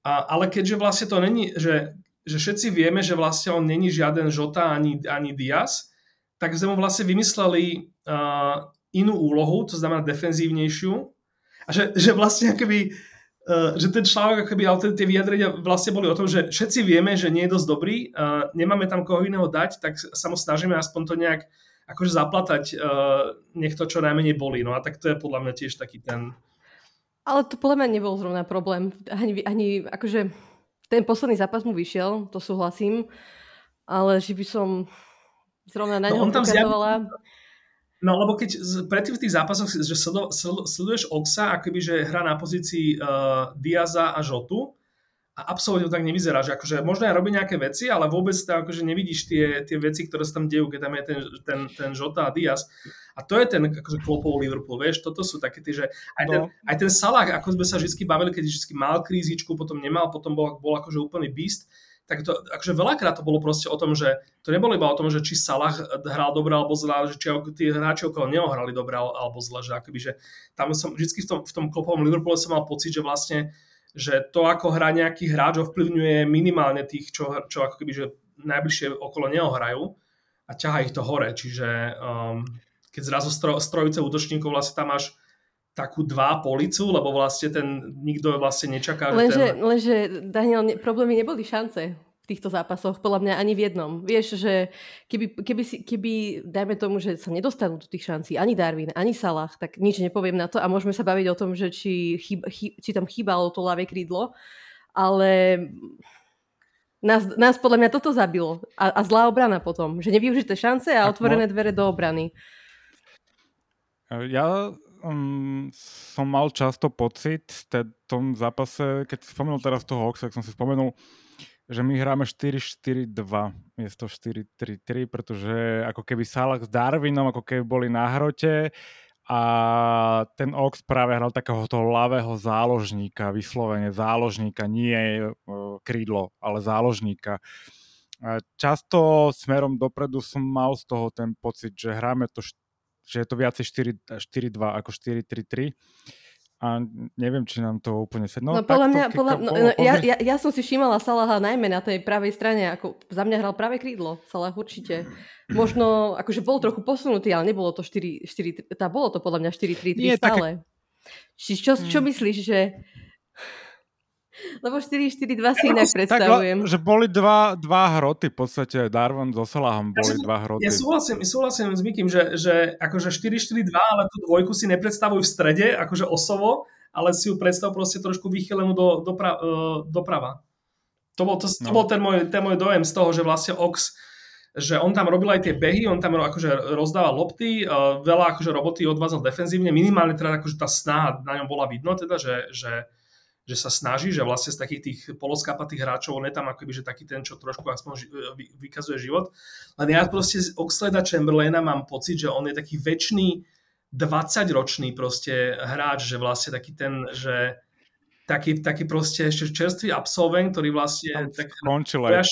a, ale keďže vlastne to není, že, že všetci vieme, že vlastne on není žiaden Žota ani, ani Diaz, tak sme mu vlastne vymysleli uh, inú úlohu, to znamená defenzívnejšiu. A že, že vlastne akoby, uh, že ten článok, akoby, ale tie vyjadrenia vlastne boli o tom, že všetci vieme, že nie je dosť dobrý, uh, nemáme tam koho iného dať, tak sa mu snažíme aspoň to nejak akože zaplatať uh, niekto, čo najmenej bolí. No a tak to je podľa mňa tiež taký ten... Ale to podľa mňa nebol zrovna problém. Ani, ani akože ten posledný zápas mu vyšiel, to súhlasím, ale že by som zrovna na no, ňom ukazovala... Zjavne... No lebo keď predtým v tých zápasoch, že sleduješ Oxa, akoby, že hrá na pozícii uh, Diaza a Žotu, a absolútne to tak nevyzerá, že akože možno aj robí nejaké veci, ale vôbec tam akože nevidíš tie, tie veci, ktoré sa tam dejú, keď tam je ten, ten, ten Žota a Diaz. A to je ten akože klopov Liverpool, vieš, toto sú také tie, že aj ten, no. aj ten Salah, ako sme sa vždy bavili, keď vždy mal krízičku, potom nemal, potom bol, bol akože úplný beast, tak to, akože veľakrát to bolo proste o tom, že to nebolo iba o tom, že či Salah hral dobre alebo zle, že či tí hráči okolo neho hrali dobre alebo zle, že akoby, že tam som vždy v tom, v tom klopovom Liverpoole som mal pocit, že vlastne že to, ako hrá nejaký hráč, ovplyvňuje minimálne tých, čo, čo ako keby, že najbližšie okolo neho hrajú a ťaha ich to hore. Čiže um, keď zrazu stro, strojice útočníkov vlastne tam máš takú dva policu, lebo vlastne ten nikto vlastne nečaká. Lenže, ten... lenže Daniel, ne, problémy neboli šance týchto zápasoch, podľa mňa ani v jednom. Vieš, že keby, keby, si, keby dajme tomu, že sa nedostanú do tých šancí ani Darwin, ani Salah, tak nič nepoviem na to a môžeme sa baviť o tom, že či, chyb, chy, či tam chýbalo to ľavé krídlo, ale nás, nás podľa mňa toto zabilo. A, a zlá obrana potom, že nevyužité šance a otvorené dvere do obrany. Ja um, som mal často pocit v tom zápase, keď si spomenul teraz toho Oxa, tak som si spomenul, že my hráme 4-4-2 miesto 4-3-3, pretože ako keby Salah s Darwinom ako keby boli na hrote a ten Ox práve hral takého toho ľavého záložníka, vyslovene záložníka, nie uh, krídlo, ale záložníka. Často smerom dopredu som mal z toho ten pocit, že hráme to že je to viacej 4-2 ako 4-3-3 a neviem, či nám to úplne sedí. No, no podľa mňa, podľa, no, no, ja, ja, ja som si všímala Salaha najmä na tej pravej strane, ako za mňa hral práve krídlo, Salah určite. Možno, akože bol trochu posunutý, ale nebolo to 4, 4 tá bolo to podľa mňa 4-3-3 stále. Také... Či, čo, čo hmm. myslíš, že lebo 4-4-2 si inak predstavujem. Tak, že boli dva, dva hroty, v podstate Darwin so Salahom boli ja, dva hroty. Ja súhlasím, súhlasím s Mikým, že, že akože 4-4-2, ale tú dvojku si nepredstavujú v strede, akože osovo, ale si ju predstav proste trošku vychylenú do, do, pra, uh, doprava. To bol, to, to no. bol ten, môj, ten môj dojem z toho, že vlastne Ox že on tam robil aj tie behy, on tam akože rozdával lopty, uh, veľa akože roboty odvádzal defenzívne, minimálne teda akože tá snaha na ňom bola vidno, teda, že, že že sa snaží, že vlastne z takých tých poloskapatých hráčov on je tam akoby, že taký ten, čo trošku aspoň ži- vykazuje život. Len ja proste z Oxleda Chamberlaina mám pocit, že on je taký väčší 20-ročný proste hráč, že vlastne taký ten, že taký, taký proste ešte čerstvý absolvent, ktorý vlastne... Tak, skončil aj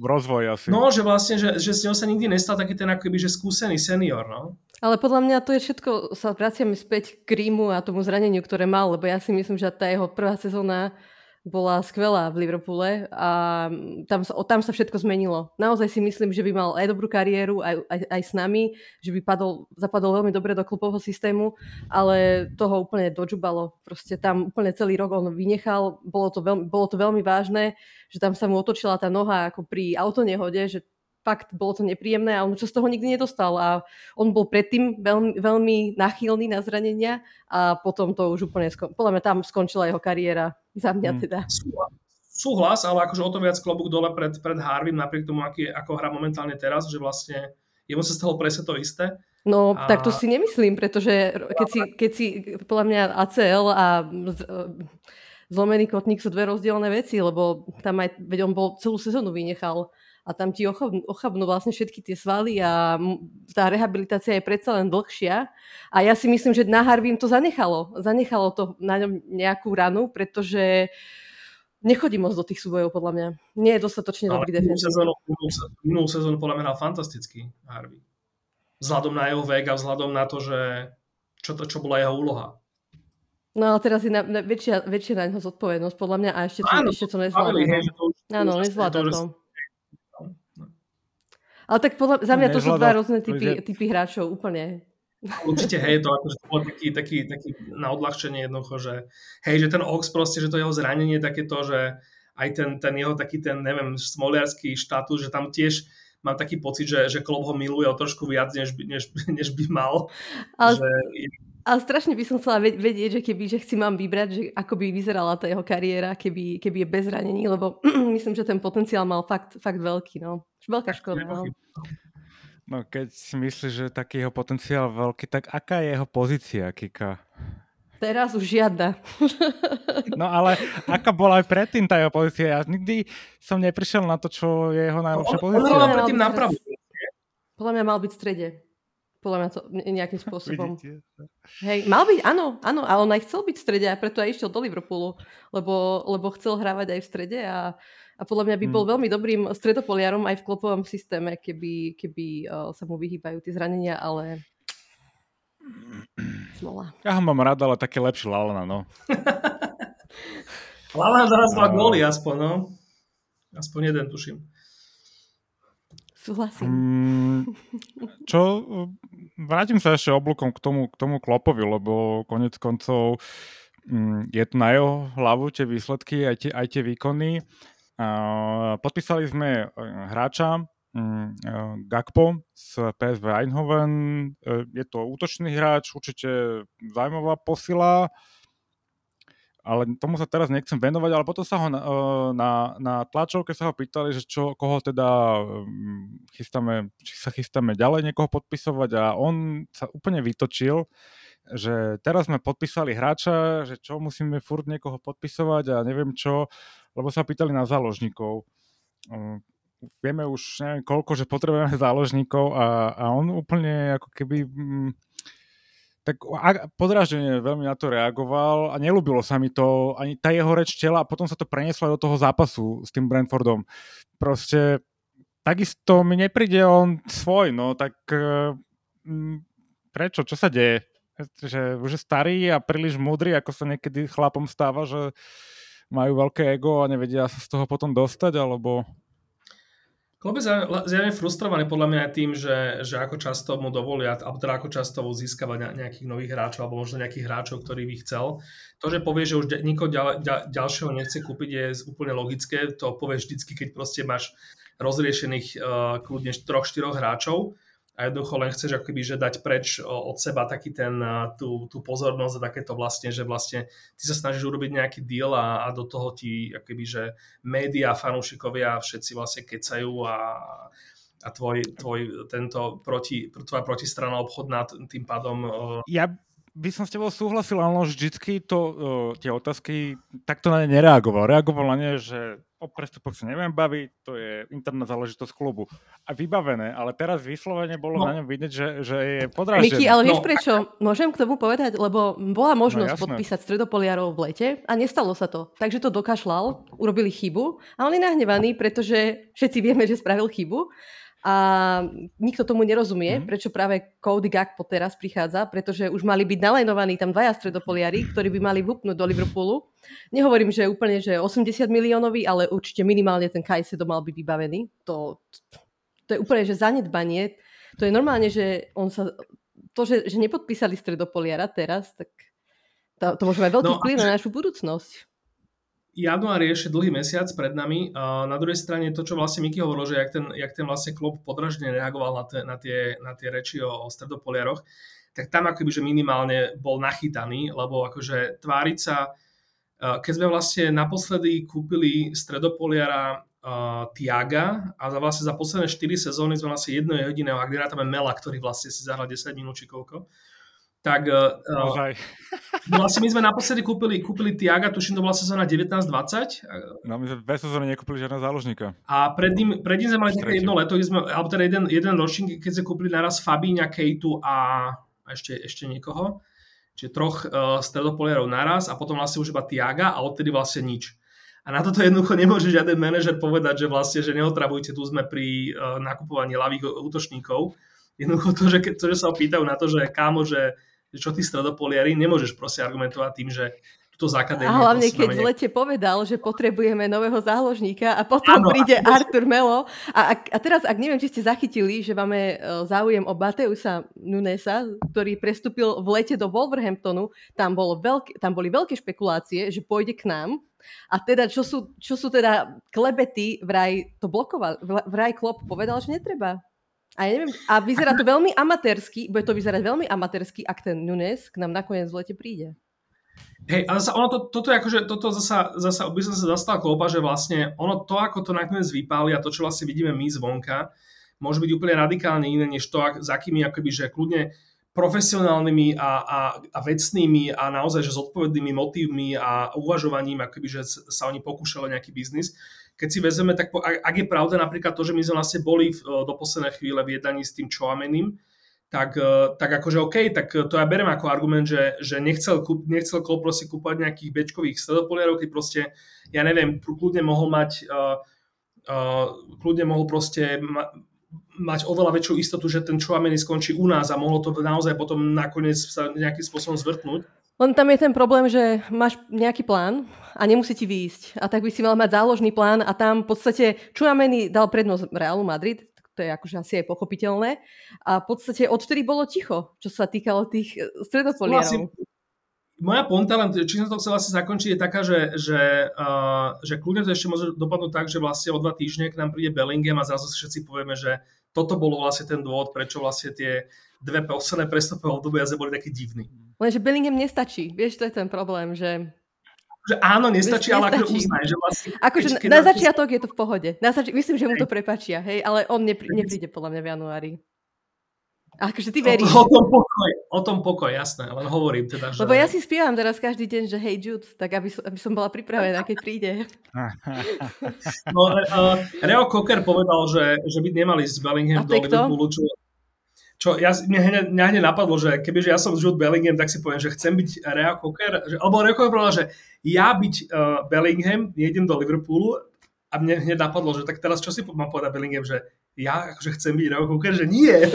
v rozvoji asi. No, že vlastne, že, že z neho sa nikdy nestal taký ten akoby, že skúsený senior, no. Ale podľa mňa to je všetko, sa vraciame späť k Rímu a tomu zraneniu, ktoré mal, lebo ja si myslím, že tá jeho prvá sezóna bola skvelá v Liverpoole a tam sa, tam sa všetko zmenilo. Naozaj si myslím, že by mal aj dobrú kariéru, aj, aj, aj s nami, že by padol, zapadol veľmi dobre do klupového systému, ale toho úplne dožubalo. Proste tam úplne celý rok on vynechal, bolo to, veľmi, bolo to veľmi vážne, že tam sa mu otočila tá noha ako pri autonehode, že fakt bolo to nepríjemné a on čo z toho nikdy nedostal a on bol predtým veľmi, veľmi nachylný na zranenia a potom to už úplne, skon- podľa mňa tam skončila jeho kariéra, za mňa hmm. teda. Súhlas, ale akože o to viac klobúk dole pred, pred Harvim, napriek tomu, aký, ako hrá momentálne teraz, že vlastne jemu sa stalo presne to isté. No, a... tak to si nemyslím, pretože keď si, keď si podľa mňa ACL a zlomený kotník sú dve rozdielne veci, lebo tam aj, veď on bol celú sezónu vynechal a tam ti ochabnú, ochabnú vlastne všetky tie svaly a tá rehabilitácia je predsa len dlhšia. A ja si myslím, že na Harvim to zanechalo. Zanechalo to na ňom nejakú ranu, pretože nechodí moc do tých súbojov, podľa mňa. Nie je dostatočne Ale dobrý defenzívny. Minulú sezónu podľa mňa hral fantasticky Harvey. Vzhľadom na jeho vek a vzhľadom na to, že čo, to, čo bola jeho úloha. No ale teraz je na, na, väčšia, väčšia na neho zodpovednosť, podľa mňa, a ešte to, Áno, ešte to nezvláda. Áno, nezvláda to. Ale tak podľa, za mňa to sú dva rôzne typy, typy hráčov, úplne. Určite, hej, to akože to bol taký, taký, taký na odľahčenie jednoducho, že hej, že ten Ox proste, že to jeho zranenie je takéto, že aj ten, ten jeho taký ten, neviem, smoliarský štátus, že tam tiež mám taký pocit, že, že Klopp ho miluje o trošku viac, než, než, než by mal. Ale, že... ale strašne by som chcela vedieť, že keby, že si mám vybrať, že ako by vyzerala tá jeho kariéra, keby, keby je bez zranení, lebo myslím, že ten potenciál mal fakt, fakt veľký, no. Veľká škoda. No. no keď si myslíš, že taký jeho potenciál veľký, tak aká je jeho pozícia, Kika? Teraz už žiadna. No ale aká bola aj predtým tá jeho pozícia? Ja nikdy som neprišiel na to, čo je jeho najlepšia no, pozícia. On predtým napravu. Podľa mňa mal byť v strede. Podľa mňa to nejakým spôsobom. Hej, mal byť, áno, áno, a on aj chcel byť v strede a preto aj išiel do Liverpoolu, lebo, lebo chcel hrávať aj v strede a a podľa mňa by bol hmm. veľmi dobrým stredopoliarom aj v klopovom systéme, keby, keby uh, sa mu vyhýbajú tie zranenia, ale smola. Ja ho mám rád, ale také lepší Lalana, no. Lalana zaraz dva góly aspoň, no. Aspoň jeden, tuším. Súhlasím. Mm, čo, vrátim sa ešte oblúkom k tomu, k tomu Klopovi, lebo konec koncov mm, je to na jeho hlavu tie výsledky, aj tie, aj tie výkony. A podpísali sme hráča Mm, eh, Gakpo z PSV Eindhoven. Eh, je to útočný hráč, určite zaujímavá posila, ale tomu sa teraz nechcem venovať, ale potom sa ho na, eh, na, na tlačovke sa ho pýtali, že čo, koho teda mm, chystáme, či sa chystáme ďalej niekoho podpisovať a on sa úplne vytočil, že teraz sme podpísali hráča, že čo musíme furt niekoho podpisovať a neviem čo, lebo sa pýtali na záložníkov. Vieme už neviem koľko, že potrebujeme záložníkov a, a on úplne ako keby mm, tak podráždenie veľmi na to reagoval a nelúbilo sa mi to, ani tá jeho reč tela a potom sa to prenieslo do toho zápasu s tým Brentfordom. Proste takisto mi nepríde on svoj, no tak mm, prečo, čo sa deje? Že už je starý a príliš múdry, ako sa niekedy chlapom stáva, že majú veľké ego a nevedia sa z toho potom dostať, alebo Klopp je zjavne frustrovaný podľa mňa aj tým, že, že ako často mu dovolia, alebo teda ako často získava nejakých nových hráčov, alebo možno nejakých hráčov, ktorý by chcel. To, že povie, že už nikoho ďal, ďal, ďalšieho nechce kúpiť, je úplne logické. To povie vždycky, keď proste máš rozriešených uh, kľudne 3-4 hráčov a jednoducho len chceš akoby, že dať preč od seba taký ten, tú, tú pozornosť a takéto vlastne, že vlastne ty sa snažíš urobiť nejaký deal a, a do toho ti akoby, že médiá, fanúšikovia všetci vlastne kecajú a, a tvoj, tvoj tento proti, tvoja protistrana obchodná tým pádom... Ja by som s tebou súhlasil, ale vždycky to, uh, tie otázky takto na ne nereagoval. Reagoval na ne, že o prestupoch sa neviem baviť, to je interná záležitosť klubu. A vybavené, ale teraz vyslovene bolo no. na ňom vidieť, že, že je podrážený. Miki, ale vieš no. prečo? Môžem k tomu povedať, lebo bola možnosť no, podpísať stredopoliarov v lete a nestalo sa to. Takže to dokašľal, urobili chybu a on je nahnevaný, pretože všetci vieme, že spravil chybu a nikto tomu nerozumie, mm. prečo práve Cody Gakpo teraz prichádza, pretože už mali byť nalajnovaní tam dvaja stredopoliari, ktorí by mali vupnúť do Liverpoolu. Nehovorím, že úplne, že 80 miliónový, ale určite minimálne ten Kajsedo mal byť vybavený. To, to je úplne, že zanedbanie. To je normálne, že on sa, to, že, že nepodpísali stredopoliara teraz, tak to, to môže mať veľký no, vplyv na našu budúcnosť január je ešte dlhý mesiac pred nami na druhej strane to, čo vlastne Miky hovoril, že jak ten, jak ten vlastne klub podražne reagoval na, te, na, tie, na tie reči o, o stredopoliaroch, tak tam akoby, že minimálne bol nachytaný, lebo akože tváriť sa, keď sme vlastne naposledy kúpili stredopoliara uh, Tiaga a za vlastne za posledné 4 sezóny sme vlastne jedno jediného, ak nerátame Mela, ktorý vlastne si zahral 10 minút či koľko, tak uh, vlastne my sme naposledy kúpili, kúpili Tiaga, tuším, to bola sezóna 19-20. No my sme dve sezóny nekúpili žiadna záložníka. A pred ním, pred ním sme mali také jedno leto, sme, alebo teda jeden, jeden ročník, keď sme kúpili naraz Fabíňa, Kejtu a, a ešte, ešte niekoho. Čiže troch uh, stredopoliarov naraz a potom vlastne už iba Tiaga a odtedy vlastne nič. A na toto jednoducho nemôže žiaden manažer povedať, že vlastne, že neotravujte, tu sme pri uh, nakupovaní ľavých útočníkov. Jednoducho to, že, to, že sa opýtajú na to, že kámo, že čo tí stredopoliari, nemôžeš proste argumentovať tým, že túto základné... A hlavne, keď v lete povedal, že potrebujeme nového záložníka a potom ano, príde a... Artur Melo. A, a teraz, ak neviem, či ste zachytili, že máme e, záujem o Bateusa Nunesa, ktorý prestúpil v lete do Wolverhamptonu, tam, bolo veľké, tam boli veľké špekulácie, že pôjde k nám. A teda, čo sú, čo sú teda klebety, vraj to blokoval, vraj Klopp povedal, že netreba. A ja neviem, a vyzerá to veľmi amatérsky, bude to vyzerať veľmi amatérsky, ak ten Nunes k nám nakoniec v lete príde. Hej, ale zasa ono to, toto akože, toto zasa, zasa by som sa zastal klopa, že vlastne ono to, ako to nakoniec vypáli a to, čo vlastne vidíme my zvonka, môže byť úplne radikálne iné, než to, ak, za akými akoby, že kľudne profesionálnymi a, a, a vecnými a naozaj že zodpovednými motívmi a uvažovaním, akoby, že sa oni pokúšali nejaký biznis keď si vezeme, tak ak je pravda napríklad to, že my sme vlastne boli v, do poslednej chvíle v jednaní s tým Čoamenim, tak, e, tak akože OK, tak to ja berem ako argument, že, že nechcel, nechcel Klopp proste kúpať nejakých bečkových stredopoliarov, keď proste, ja neviem, kľudne mohol mať uh, uh, kľudne mohol proste ma, mať oveľa väčšiu istotu, že ten Chouameni skončí u nás a mohlo to naozaj potom nakoniec sa nejakým spôsobom zvrtnúť. Len tam je ten problém, že máš nejaký plán a nemusí ti výjsť. A tak by si mal mať záložný plán a tam v podstate Čuameni dal prednosť Realu Madrid, to je akože asi aj pochopiteľné. A v podstate odtedy bolo ticho, čo sa týkalo tých stredopoliarov. moja ponta, len či som to chcel asi zakončiť, je taká, že, že, uh, že kľudne to ešte môže dopadnúť tak, že vlastne o dva týždne k nám príde Bellingham a zrazu si všetci povieme, že toto bolo vlastne ten dôvod, prečo vlastne tie dve posledné prestupové obdobia boli taký divný. Lenže Bellingham nestačí. Vieš, to je ten problém, že že áno, nestačí, nestačí. ale akože uznaj, že vlastne... Akože na začiatok je to v pohode. Na zači- myslím, že mu to prepačia, hej, ale on nepr- nepríde podľa mňa v januári. Akože ty veríš. O, o tom pokoj, o tom pokoj, jasné, len hovorím teda, že... Lebo ja si spievam teraz každý deň, že hej Jude, tak aby som, aby som bola pripravená, keď príde. no, uh, Reo Cocker povedal, že, že by nemali s Bellingham do Liverpoolu, čo, čo ja, mne, hneď, mňa hneď napadlo, že kebyže ja som Jude Bellingham, tak si poviem, že chcem byť Reo Cocker, že, alebo Reo Cocker povedal, že ja byť uh, Bellingham, nejdem do Liverpoolu a mne hneď napadlo, že tak teraz čo si mám povedať Bellingham, že ja akože chcem byť Reo Cocker, že nie.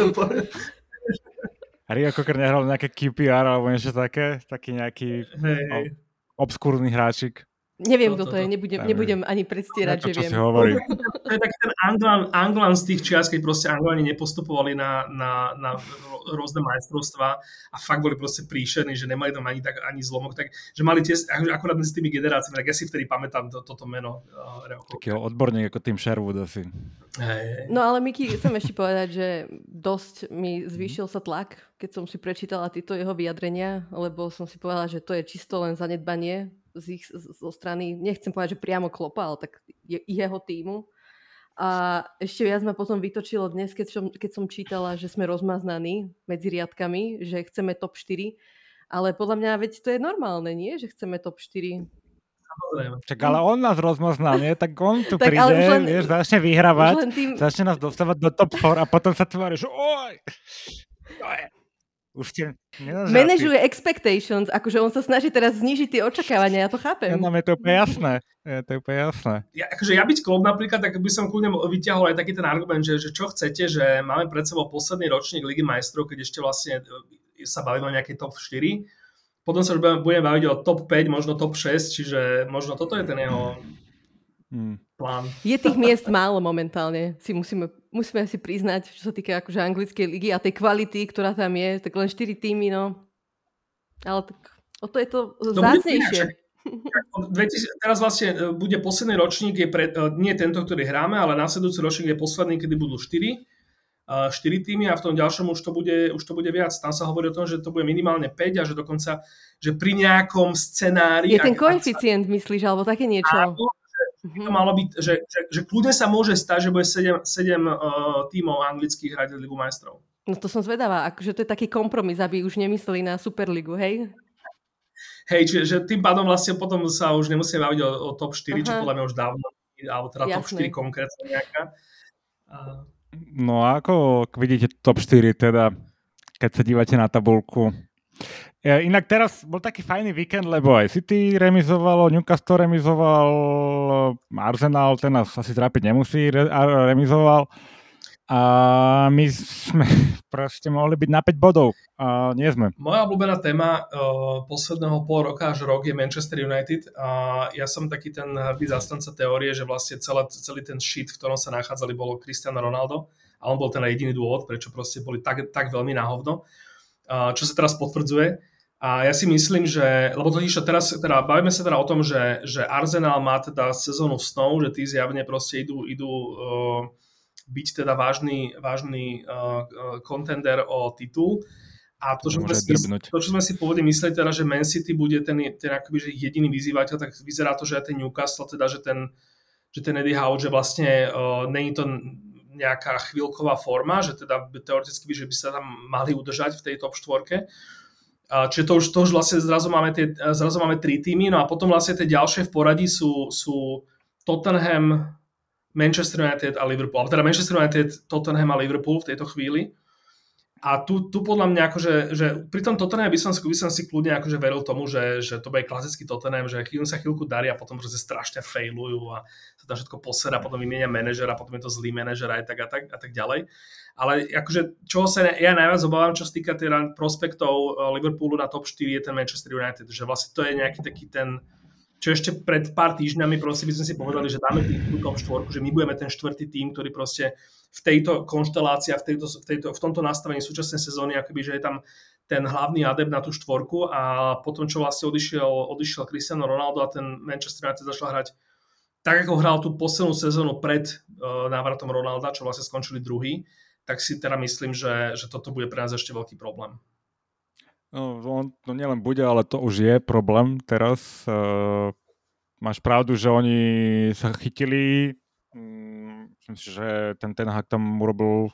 Rio Cocker nehral nejaké QPR alebo niečo také? Taký nejaký hey. obskúrny hráčik? Neviem, kto to, to, to je, nebudem, nebudem ani predstierať, že viem. Si hovorí. to je taký ten Anglan, Anglan z tých čias, keď proste Anglani nepostupovali na, na, na rôzne majstrovstvá a fakt boli proste príšerní, že nemali tam ani, tak, ani zlomok, tak, že mali tie, akurát s tými generáciami, tak ja si vtedy pamätám to, toto meno. Uh, Takého odborník ako tým Sherwood asi. Hey. No ale Miki, chcem ešte povedať, že dosť mi zvýšil sa tlak, keď som si prečítala tieto jeho vyjadrenia, lebo som si povedala, že to je čisto len zanedbanie z ich, zo strany, nechcem povedať, že priamo klopa, ale tak je, jeho týmu. A ešte viac ma potom vytočilo dnes, keď som, keď som čítala, že sme rozmaznaní medzi riadkami, že chceme top 4. Ale podľa mňa, veď to je normálne, nie? Že chceme top 4. Čak, ale on nás rozmoznal, nie? Tak on tu tak, príde, len, vieš, začne vyhrávať, tým... začne nás dostávať do top 4 a potom sa tvári, že oj, už ste Manažuje expectations, akože on sa snaží teraz znižiť tie očakávania, ja to chápem. Ja, nám je to úplne jasné. Je to úplne jasné. Ja, akože ja byť klub napríklad, tak by som kľudne vyťahol aj taký ten argument, že, že čo chcete, že máme pred sebou posledný ročník Ligy majstrov, keď ešte vlastne e, sa bavíme o nejakej top 4. Potom sa už budeme baviť o top 5, možno top 6, čiže možno toto je ten jeho hmm. plán. Je tých miest málo momentálne, si musíme musíme si priznať, čo sa týka akože anglickej ligy a tej kvality, ktorá tam je, tak len 4 týmy, no. Ale tak o to je to zácnejšie. teraz vlastne e, bude posledný ročník, je pre, e, nie tento, ktorý hráme, ale následujúci ročník je posledný, kedy budú 4 4 týmy a v tom ďalšom už to, bude, už to bude viac. Tam sa hovorí o tom, že to bude minimálne 5 a že dokonca, že pri nejakom scenári... Je ten koeficient, sa... myslíš, alebo také niečo? Áno, by to malo byť, že, že, že kľudne sa môže stať, že bude 7, 7 uh, tímov anglických hrať Ligu majstrov. No to som zvedavá, akože to je taký kompromis, aby už nemysleli na Superligu, hej? Hej, čiže tým pádom vlastne potom sa už nemusíme baviť o, o top 4, Aha. čo podľa mňa už dávno, alebo teda Jasné. top 4 konkrétne nejaká. Uh... No a ako vidíte top 4 teda, keď sa dívate na tabulku? Inak teraz bol taký fajný víkend, lebo aj City remizovalo, Newcastle remizoval, Arsenal, ten nás asi trápiť nemusí, remizoval. A my sme proste mohli byť na 5 bodov. A nie sme. Moja obľúbená téma uh, posledného pol roka až rok je Manchester United. A ja som taký ten hrdý zastanca teórie, že vlastne celé, celý ten shit, v ktorom sa nachádzali, bolo Cristiano Ronaldo. A on bol ten jediný dôvod, prečo proste boli tak, tak veľmi na hovno. Čo sa teraz potvrdzuje. A ja si myslím, že, lebo to teraz, teda bavíme sa teda o tom, že, že Arsenal má teda sezónu snov, že tí zjavne proste idú, idú uh, byť teda vážny, vážny uh, contender o titul. A to, že sme si, to, čo sme si pôvodne mysleli, teda, že Man City bude ten, ten akoby, že jediný vyzývateľ, tak vyzerá to, že aj ten Newcastle, teda, že ten, že ten Eddie Howe, že vlastne uh, není to nejaká chvíľková forma, že teda teoreticky by, že by sa tam mali udržať v tej top štvorke. Čiže to už, to už vlastne zrazu máme, tie, zrazu máme tri týmy, no a potom vlastne tie ďalšie v poradí sú, sú Tottenham, Manchester United a Liverpool. Teda Manchester United, Tottenham a Liverpool v tejto chvíli. A tu, tu podľa mňa, akože, že pri tom Tottenham by som, by som si kľudne akože veril tomu, že, že to bude klasický Tottenham, že chvíľu sa chvíľku darí a potom proste strašne failujú a sa tam všetko posera, potom vymenia manažera, potom je to zlý manažer aj tak a tak, a tak ďalej. Ale akože, čo sa ja najviac obávam, čo sa týka teda prospektov eh, Liverpoolu na top 4 je ten Manchester United, že vlastne to je nejaký taký ten, čo ešte pred pár týždňami proste by sme si povedali, že dáme tú top 4, že my budeme ten štvrtý tým, ktorý proste v tejto konštelácii a v, tejto, v, tejto, v tomto nastavení súčasnej sezóny, akoby, že je tam ten hlavný adept na tú štvorku a potom, čo vlastne odišiel, odišiel Cristiano Ronaldo a ten Manchester United začal hrať tak, ako hral tú poslednú sezónu pred uh, návratom Ronalda, čo vlastne skončili druhý, tak si teda myslím, že, že toto bude pre nás ešte veľký problém. No, on, no nielen bude, ale to už je problém teraz. Uh, máš pravdu, že oni sa chytili. Um, myslím si, že ten Ten Hag tam urobil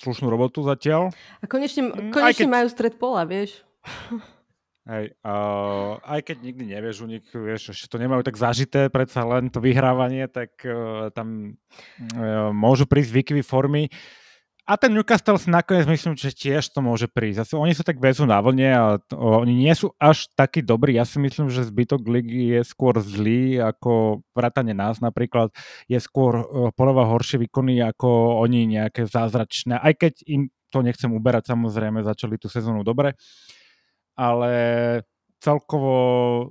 slušnú robotu zatiaľ. A konečne, mm, konečne keď... majú stred pola, vieš. Hej, uh, aj keď nikdy nevieš u nich, vieš, ešte to nemajú tak zažité, predsa len to vyhrávanie, tak uh, tam uh, môžu prísť výkyvy formy. A ten Newcastle si nakoniec myslím, že tiež to môže prísť. Zase oni sa tak vezú na vlne a oni nie sú až takí dobrí. Ja si myslím, že zbytok ligy je skôr zlý, ako vrátane nás napríklad. Je skôr polová horšie výkony ako oni nejaké zázračné. Aj keď im to nechcem uberať, samozrejme, začali tú sezónu dobre. Ale celkovo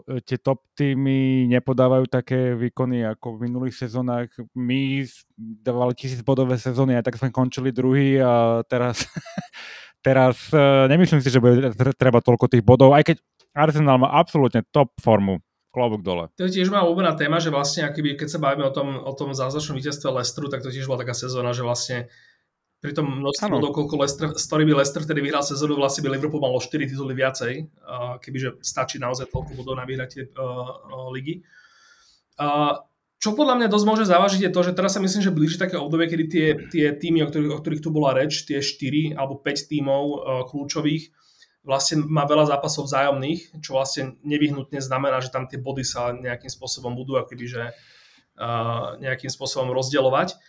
e, tie top týmy nepodávajú také výkony ako v minulých sezónach. My dávali tisíc bodové sezóny a tak sme končili druhý a teraz, teraz e, nemyslím si, že bude treba toľko tých bodov, aj keď Arsenal má absolútne top formu. Klobúk dole. To je tiež má obľúbená téma, že vlastne, akýby, keď sa bavíme o tom, o tom zázračnom víťazstve Lestru, tak to tiež bola taká sezóna, že vlastne pri tom množstve bodov, koľko Leicester, s ktorými Leicester vtedy vyhral sezónu, vlastne by Liverpool malo 4 tituly viacej, kebyže stačí naozaj toľko bodov na vyhratie uh, ligy. Uh, čo podľa mňa dosť môže závažiť je to, že teraz sa myslím, že blíži také obdobie, kedy tie, tie týmy, o ktorých, o ktorých tu bola reč, tie 4 alebo 5 týmov uh, kľúčových, vlastne má veľa zápasov vzájomných, čo vlastne nevyhnutne znamená, že tam tie body sa nejakým spôsobom budú akoby, že, uh, nejakým spôsobom rozdielovať.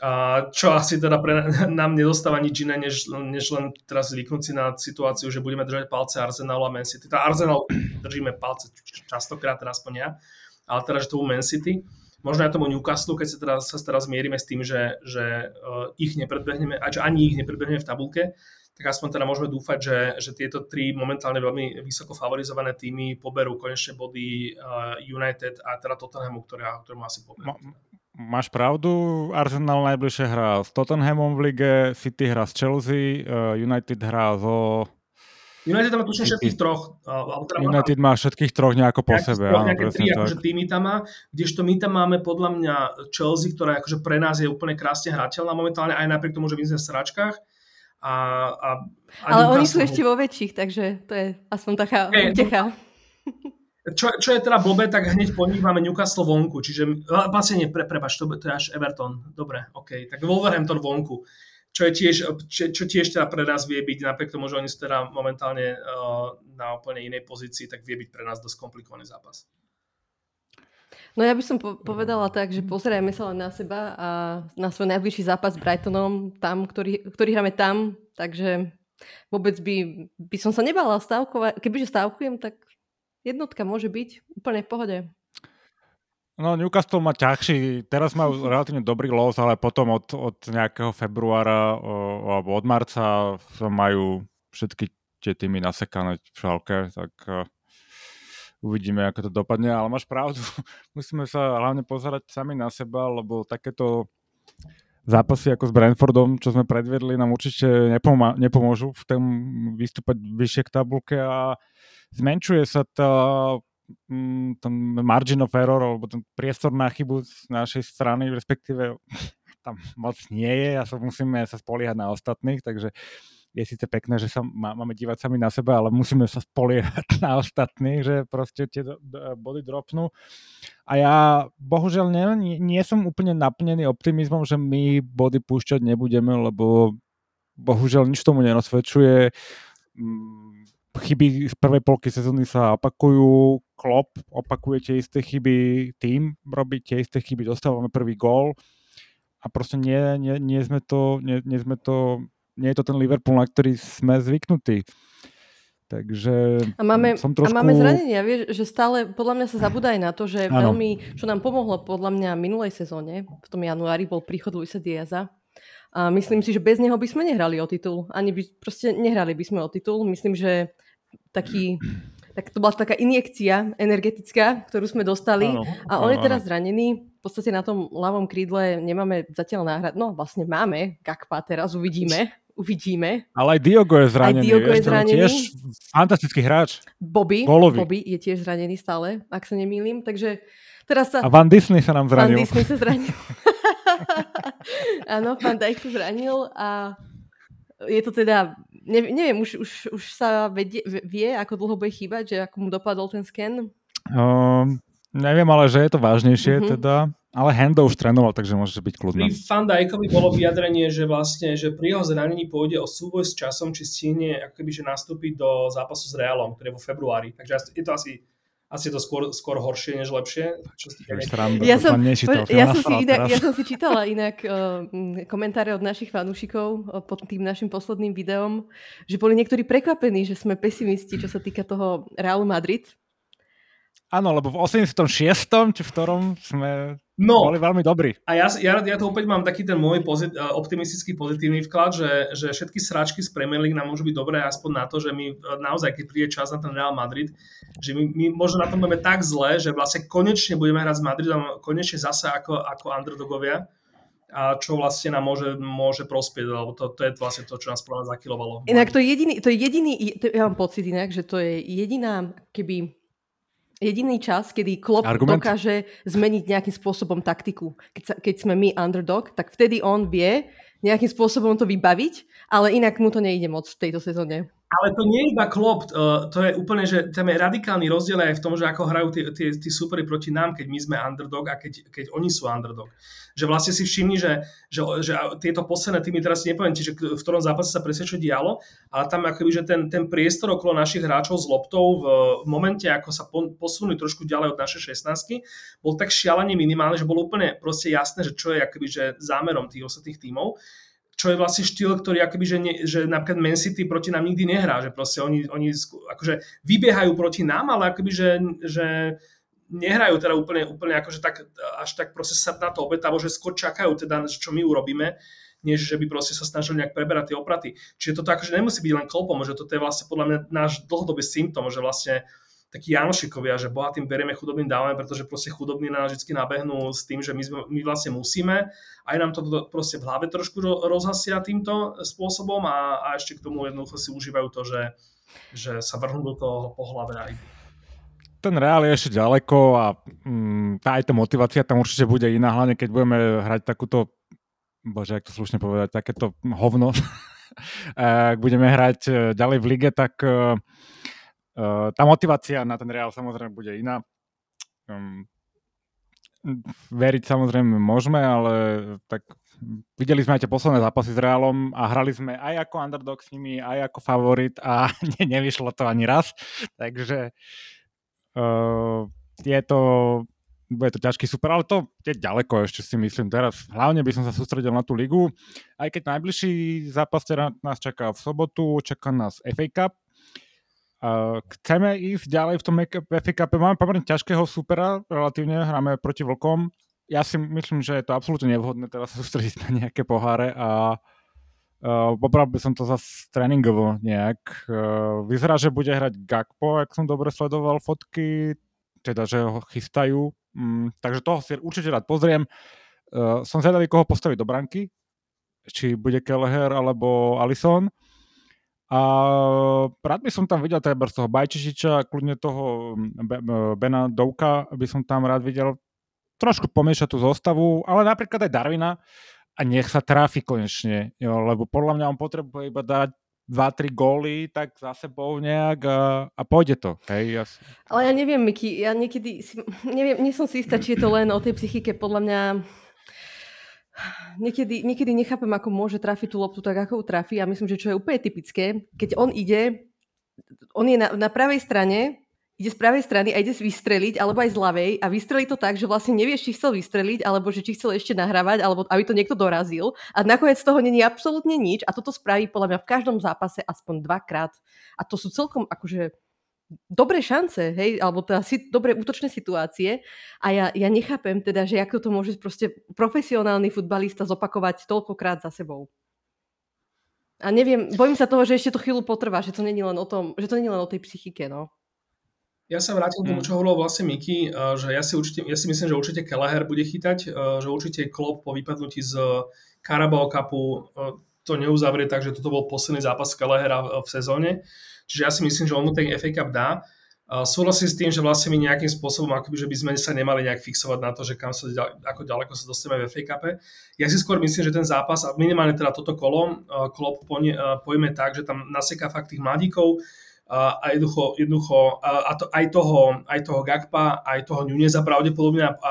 A čo asi teda pre nám nedostáva nič iné, než, než len teraz zvyknúť si na situáciu, že budeme držať palce Arsenalu a Man City. Teda Arsenal držíme palce častokrát, teda aspoň ja, ale teda, že to Man City. Možno aj tomu Newcastle, keď sa teraz, sa teraz mierime s tým, že, že uh, ich nepredbehneme, a že ani ich nepredbehneme v tabulke, tak aspoň teda môžeme dúfať, že, že tieto tri momentálne veľmi vysoko favorizované týmy poberú konečne body uh, United a teda Tottenhamu, ktoré, ktorému asi poberú. Máš pravdu, Arsenal najbližšie hrá s Tottenhamom v lige, City hrá s Chelsea, uh, United hrá so... United má tuším všetkých troch. Uh, teda United má všetkých troch nejako po sebe. Troch, áno, tri, akože týmy tam má, kdežto my tam máme podľa mňa Chelsea, ktorá akože pre nás je úplne krásne hrateľná momentálne, aj napriek tomu, že my sme v sračkách. A, a, a Ale oni sú ešte vo väčších, takže to je aspoň taká hey, utecha. Čo, čo je teda blbé, tak hneď po nich máme Newcastle vonku, čiže vlastne nie, pre, prepač, to, to je až Everton, dobre, OK, tak Wolverhampton vonku, čo je tiež, čo, čo tiež teda pre nás vie byť, napriek tomu, že oni sú teda momentálne uh, na úplne inej pozícii, tak vie byť pre nás dosť komplikovaný zápas. No ja by som po- povedala tak, že pozrieme sa len na seba a na svoj najbližší zápas s Brightonom, tam, ktorý, ktorý hráme tam, takže vôbec by, by som sa nebala stavkovať. Kebyže stavkujem, tak jednotka môže byť úplne v pohode. No Newcastle má ťažší, teraz majú relatívne dobrý los, ale potom od, od nejakého februára o, alebo od marca majú všetky tie týmy nasekané v šalke, tak uh, uvidíme, ako to dopadne, ale máš pravdu, musíme sa hlavne pozerať sami na seba, lebo takéto zápasy ako s Brentfordom, čo sme predvedli, nám určite nepomá- nepomôžu v tom vystúpať vyššie k tabulke a zmenšuje sa tá, mm, ten margin of error, alebo ten priestor na chybu z našej strany, respektíve tam moc nie je a sa musíme sa spoliehať na ostatných, takže je síce pekné, že sa má, máme dívať sami na seba, ale musíme sa spoliehať na ostatných, že proste tie body dropnú. A ja bohužiaľ nie, nie, som úplne naplnený optimizmom, že my body púšťať nebudeme, lebo bohužiaľ nič tomu nenasvedčuje. Chyby z prvej polky sezóny sa opakujú, Klopp opakuje tie isté chyby, tým robí tie isté chyby, dostávame prvý gól a proste nie, nie, nie sme to, nie, nie sme to, nie je to ten Liverpool, na ktorý sme zvyknutí. Takže a máme, som trošku... a máme zranenia, vieš, že stále podľa mňa sa zabúda aj na to, že ano. veľmi, čo nám pomohlo podľa mňa minulej sezóne, v tom januári bol príchod Luisa Diaza, a myslím si, že bez neho by sme nehrali o titul. Ani by, proste nehrali by sme o titul. Myslím, že taký, tak to bola taká injekcia energetická, ktorú sme dostali. Áno, a on áno, je teraz zranený. V podstate na tom ľavom krídle nemáme zatiaľ náhrad. No vlastne máme Gakpa, teraz uvidíme. uvidíme. Ale aj Diogo je zranený. Aj Diogo je zranený. Tiež fantastický hráč. Bobby. Bobby je tiež zranený stále, ak sa nemýlim. Takže teraz sa... A Van Disney sa nám zranil. Van Disney sa zranil. Áno, Van Dijk zranil a je to teda, neviem, neviem už, už, už sa vedie, vie, ako dlho bude chýbať, že ako mu dopadol ten sken? Um, neviem, ale že je to vážnejšie mm-hmm. teda. Ale Hendo už trénoval, takže môže byť kľudný. Pri Van Dijkovi bolo vyjadrenie, že vlastne, že pri jeho zranení pôjde o súboj s časom, či stihne akoby, že nastúpiť do zápasu s Realom, ktorý je vo februári. Takže je to asi asi je to skôr, skôr horšie než lepšie. Čo ja, som, nečítal, ja, som si inak, ja som si čítala inak uh, komentáre od našich fanúšikov uh, pod tým našim posledným videom, že boli niektorí prekvapení, že sme pesimisti, čo sa týka toho Realu Madrid. Áno, lebo v 86. či v ktorom sme No, boli veľmi dobrí. A ja, ja, ja to opäť mám taký ten môj pozit, optimistický pozitívny vklad, že, že všetky sračky z Premier League nám môžu byť dobré aspoň na to, že my e, naozaj, keď príde čas na ten Real Madrid, že my, my možno na tom budeme tak zle, že vlastne konečne budeme hrať s Madridom, konečne zase ako, ako underdogovia a čo vlastne nám môže, môže prospieť, lebo to, to je vlastne to, čo nás prvé zakilovalo. Inak to je jediný, to je jediný, to, ja mám pocit inak, že to je jediná, keby jediný čas, kedy Klopp Argument? dokáže zmeniť nejakým spôsobom taktiku. Keď, sa, keď sme my underdog, tak vtedy on vie nejakým spôsobom to vybaviť, ale inak mu to nejde moc v tejto sezóne. Ale to nie je iba Klopp, to je úplne, že tam je radikálny rozdiel aj v tom, že ako hrajú tí, supery proti nám, keď my sme underdog a keď, keď oni sú underdog. Že vlastne si všimni, že, že, že tieto posledné týmy, teraz si nepoviem ti, že v ktorom zápase sa presne čo dialo, ale tam akoby, že ten, ten priestor okolo našich hráčov s loptou v, v momente, ako sa posunuli trošku ďalej od našej 16 bol tak šialene minimálny, že bolo úplne proste jasné, že čo je akoby, že zámerom tých ostatných tímov čo je vlastne štýl, ktorý akoby, že, ne, že napríklad Man City proti nám nikdy nehrá, že proste oni, oni akože vybiehajú proti nám, ale akoby, že, že nehrajú teda úplne, úplne akože tak, až tak proste sa na to obetavo, že skôr čakajú teda, čo my urobíme, než že by proste sa snažili nejak preberať tie opraty. Čiže toto akože nemusí byť len klopom, že toto je vlastne podľa mňa náš dlhodobý symptom, že vlastne takí Janošikovia, že bohatým berieme, chudobným dávame, pretože proste chudobní na nás vždy nabehnú s tým, že my, sme, my vlastne musíme. Aj nám to proste v hlave trošku rozhasia týmto spôsobom a, a ešte k tomu jednoducho si užívajú to, že, že sa vrhnú do toho po hlave aj ten Reál je ešte ďaleko a mm, tá, aj tá motivácia tam určite bude iná, hlavne keď budeme hrať takúto, bože, jak to slušne povedať, takéto hovno. Ak budeme hrať e, ďalej v lige, tak uh, Uh, tá motivácia na ten Real samozrejme bude iná. Um, veriť samozrejme môžeme, ale tak videli sme aj tie posledné zápasy s Realom a hrali sme aj ako underdog s nimi, aj ako favorit a ne, nevyšlo to ani raz. Takže uh, je to bude to ťažký super, ale to je ďaleko ešte si myslím teraz. Hlavne by som sa sústredil na tú ligu, aj keď najbližší zápas teda nás čaká v sobotu, čaká nás FA Cup, Uh, chceme ísť ďalej v tom FA. Máme pomerne ťažkého supera, relatívne hráme proti Vlkom. Ja si myslím, že je to absolútne nevhodné teraz sa sústrediť na nejaké poháre a uh, pobral by som to zase tréningovo nejak. Uh, vyzerá, že bude hrať Gakpo, ak som dobre sledoval fotky, teda, že ho chystajú. Um, takže toho si určite rád pozriem. Uh, som zvedavý, koho postaviť do branky, či bude Kelleher alebo Alison. A rád by som tam videl treba z toho Bajčišiča, kľudne toho mm, Bena Douka by som tam rád videl trošku pomiešať tú zostavu, ale napríklad aj Darwina a nech sa tráfi konečne, jo, lebo podľa mňa on potrebuje iba dať 2-3 góly, tak za sebou nejak a, a pôjde to. Hej, ja si... Ale ja neviem, Miky, ja niekedy, si, neviem, nie som si istá, či je to len o tej psychike, podľa mňa niekedy, niekedy nechápem, ako môže trafiť tú loptu tak, ako ju trafí a myslím, že čo je úplne typické, keď on ide, on je na, na pravej strane, ide z pravej strany a ide vystreliť, alebo aj z ľavej a vystrelí to tak, že vlastne nevieš, či chcel vystreliť, alebo že či chcel ešte nahrávať, alebo aby to niekto dorazil. A nakoniec z toho není absolútne nič a toto spraví podľa mňa v každom zápase aspoň dvakrát. A to sú celkom akože dobré šance, hej, alebo teda si, dobré útočné situácie a ja, ja nechápem teda, že ako to môže proste profesionálny futbalista zopakovať toľkokrát za sebou. A neviem, bojím sa toho, že ešte to chvíľu potrvá, že to není len o tom, že to není len o tej psychike, no. Ja sa vrátim k tomu, hmm. čo hovoril vlastne Miki, eh, že ja si, určite, ja si myslím, že určite Kelleher bude chytať, eh, že určite Klopp po vypadnutí z Carabao Cupu eh, to neuzavrie tak, že toto bol posledný zápas Kelehera v, v sezóne. Čiže ja si myslím, že on mu ten FA Cup dá. Súhlasím s tým, že vlastne my nejakým spôsobom, akoby, že by sme sa nemali nejak fixovať na to, že kam sa, ako ďaleko sa dostaneme v FA Cupe. Ja si skôr myslím, že ten zápas, a minimálne teda toto kolo, uh, pojme tak, že tam naseká fakt tých mladíkov, a jednoducho, jednoducho a to, aj, toho, aj toho Gakpa, aj toho Nuneza pravdepodobne a, a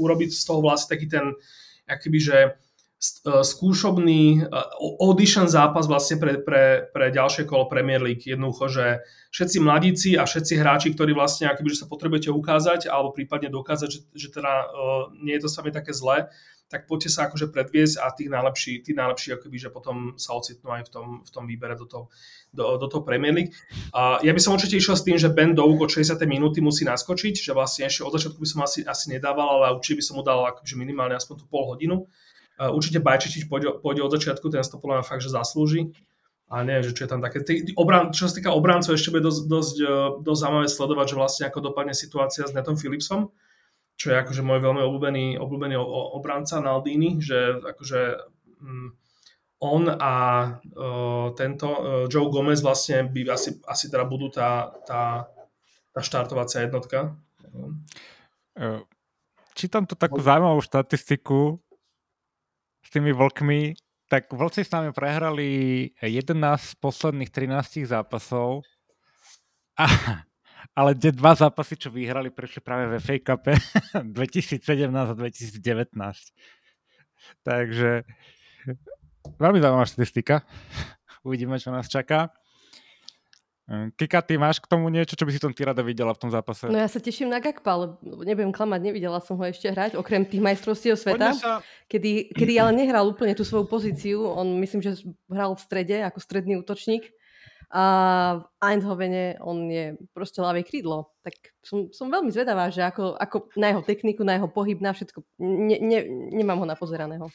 urobiť z toho vlastne taký ten, akýby, že E, skúšobný e, audition zápas vlastne pre, pre, pre ďalšie kolo Premier League. Jednoducho, že všetci mladíci a všetci hráči, ktorí vlastne akoby, že sa potrebujete ukázať alebo prípadne dokázať, že, že teda uh, nie je to sami také zlé, tak poďte sa akože predviesť a tí najlepší, tí najlepší akoby, že potom sa ocitnú aj v tom, v tom výbere do toho, do, do toho Premier League. A ja by som určite išiel s tým, že Ben Doug od 60. minúty musí naskočiť, že vlastne ešte od začiatku by som asi, asi nedával, ale určite by som mu dal akože minimálne aspoň tú pol hodinu Určite Bajčičič pôjde, pôjde od začiatku, ten to podľa mňa fakt, že zaslúži. A nie, že čo je tam také. Tý, obran, čo sa týka obrancov, ešte bude dosť, dosť, e, dosť zaujímavé sledovať, že vlastne ako dopadne situácia s Netom Philipsom, čo je akože môj veľmi obľúbený, obľúbený obranca Naldini, že akože mm, on a uh, tento uh, Joe Gomez vlastne by asi, asi teda budú tá, tá, tá štartovacia jednotka. Čítam tu takú zaujímavú štatistiku, tými vlkmi, tak vlci s nami prehrali 11 z posledných 13 zápasov. A, ale tie dva zápasy, čo vyhrali, prišli práve ve FA Cup 2017 a 2019. Takže veľmi zaujímavá štatistika. Uvidíme, čo nás čaká. Kika, ty máš k tomu niečo, čo by si tom ty rada videla v tom zápase? No ja sa teším na Gakpa, ale nebudem klamať, nevidela som ho ešte hrať, okrem tých majstrovstiev sveta, sa... kedy, kedy ale nehral úplne tú svoju pozíciu. On myslím, že hral v strede ako stredný útočník a v Eindhovene on je proste ľavé krídlo. Tak som, som veľmi zvedavá, že ako, ako na jeho techniku, na jeho pohyb, na všetko. Ne, ne, nemám ho napozeraného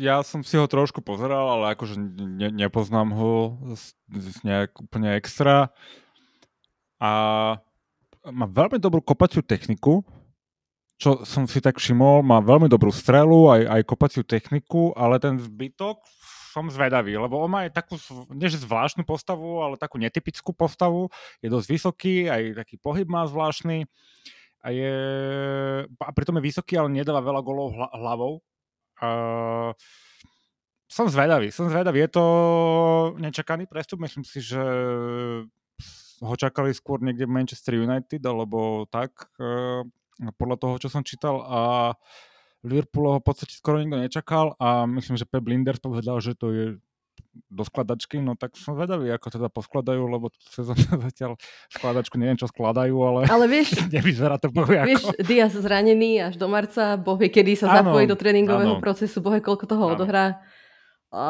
ja som si ho trošku pozeral, ale akože ne, nepoznám ho nejak úplne extra. A má veľmi dobrú kopaciu techniku, čo som si tak všimol, má veľmi dobrú strelu, aj, aj kopaciu techniku, ale ten zbytok som zvedavý, lebo on má aj takú, než zvláštnu postavu, ale takú netypickú postavu, je dosť vysoký, aj taký pohyb má zvláštny. A je, a pritom je vysoký, ale nedáva veľa golov hlavou, Uh, som zvedavý, som zvedavý. Je to nečakaný prestup, myslím si, že ho čakali skôr niekde v Manchester United, alebo tak, uh, podľa toho, čo som čítal a Liverpool ho v podstate skoro nikto nečakal a myslím, že Pep Linders povedal, že to je do skladačky, no tak som vedavý, ako teda poskladajú, lebo sezónu zatiaľ skladačku neviem, čo skladajú, ale, ale vieš, nevyzerá to bohu Vieš, Diaz zranený až do marca, bohvie, kedy sa zapojí do tréningového ano. procesu, bohvie, koľko toho ano. odohrá. A,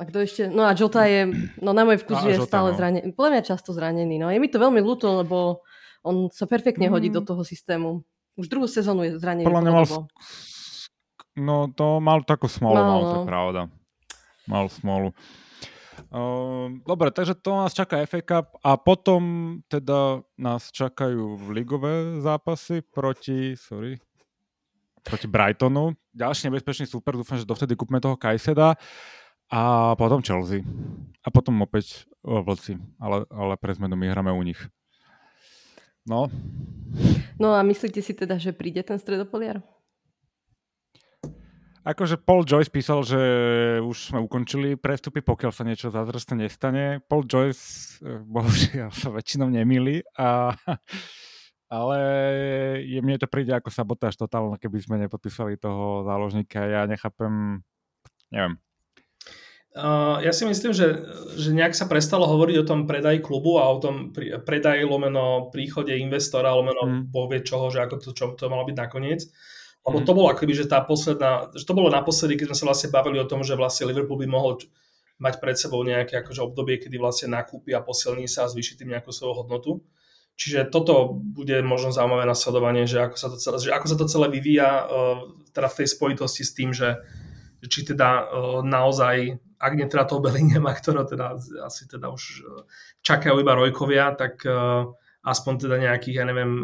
a kto ešte? No a Jota je, no na môj vkus je Jota, stále no. zranený. Podľa mňa často zranený. No je mi to veľmi ľúto, lebo on sa perfektne mm. hodí do toho systému. Už druhú sezónu je zranený. Podľa mňa mal... No to mal takú smolu, no, mal, to je no. pravda mal smolu. Uh, dobre, takže to nás čaká FA Cup a potom teda nás čakajú ligové zápasy proti, sorry, proti Brightonu. Ďalší nebezpečný super, dúfam, že dovtedy kúpme toho Kajseda a potom Chelsea. A potom opäť Vlci, ale, ale pre zmenu my hráme u nich. No. No a myslíte si teda, že príde ten stredopoliar? Akože Paul Joyce písal, že už sme ukončili prestupy, pokiaľ sa niečo zázračné nestane. Paul Joyce eh, bohužiaľ sa väčšinou nemýli, a, ale je, mne to príde ako sabotáž totálne, keby sme nepodpísali toho záložníka. Ja nechápem, neviem. Uh, ja si myslím, že, že nejak sa prestalo hovoriť o tom predaji klubu a o tom predaji lomeno príchode investora, lomeno mm. povie čoho, že ako to, čo to malo byť nakoniec. Lebo to bolo akoby, že tá posledná, že to bolo naposledy, keď sme sa vlastne bavili o tom, že vlastne Liverpool by mohol mať pred sebou nejaké akože obdobie, kedy vlastne nakúpi a posilní sa a zvýši tým nejakú svoju hodnotu. Čiže toto bude možno zaujímavé nasledovanie, že ako sa to celé, že ako sa to celé vyvíja uh, teda v tej spojitosti s tým, že, či teda uh, naozaj, ak nie teda toho Bellinghama, ktorého teda asi teda už uh, čakajú iba Rojkovia, tak uh, aspoň teda nejakých, ja neviem,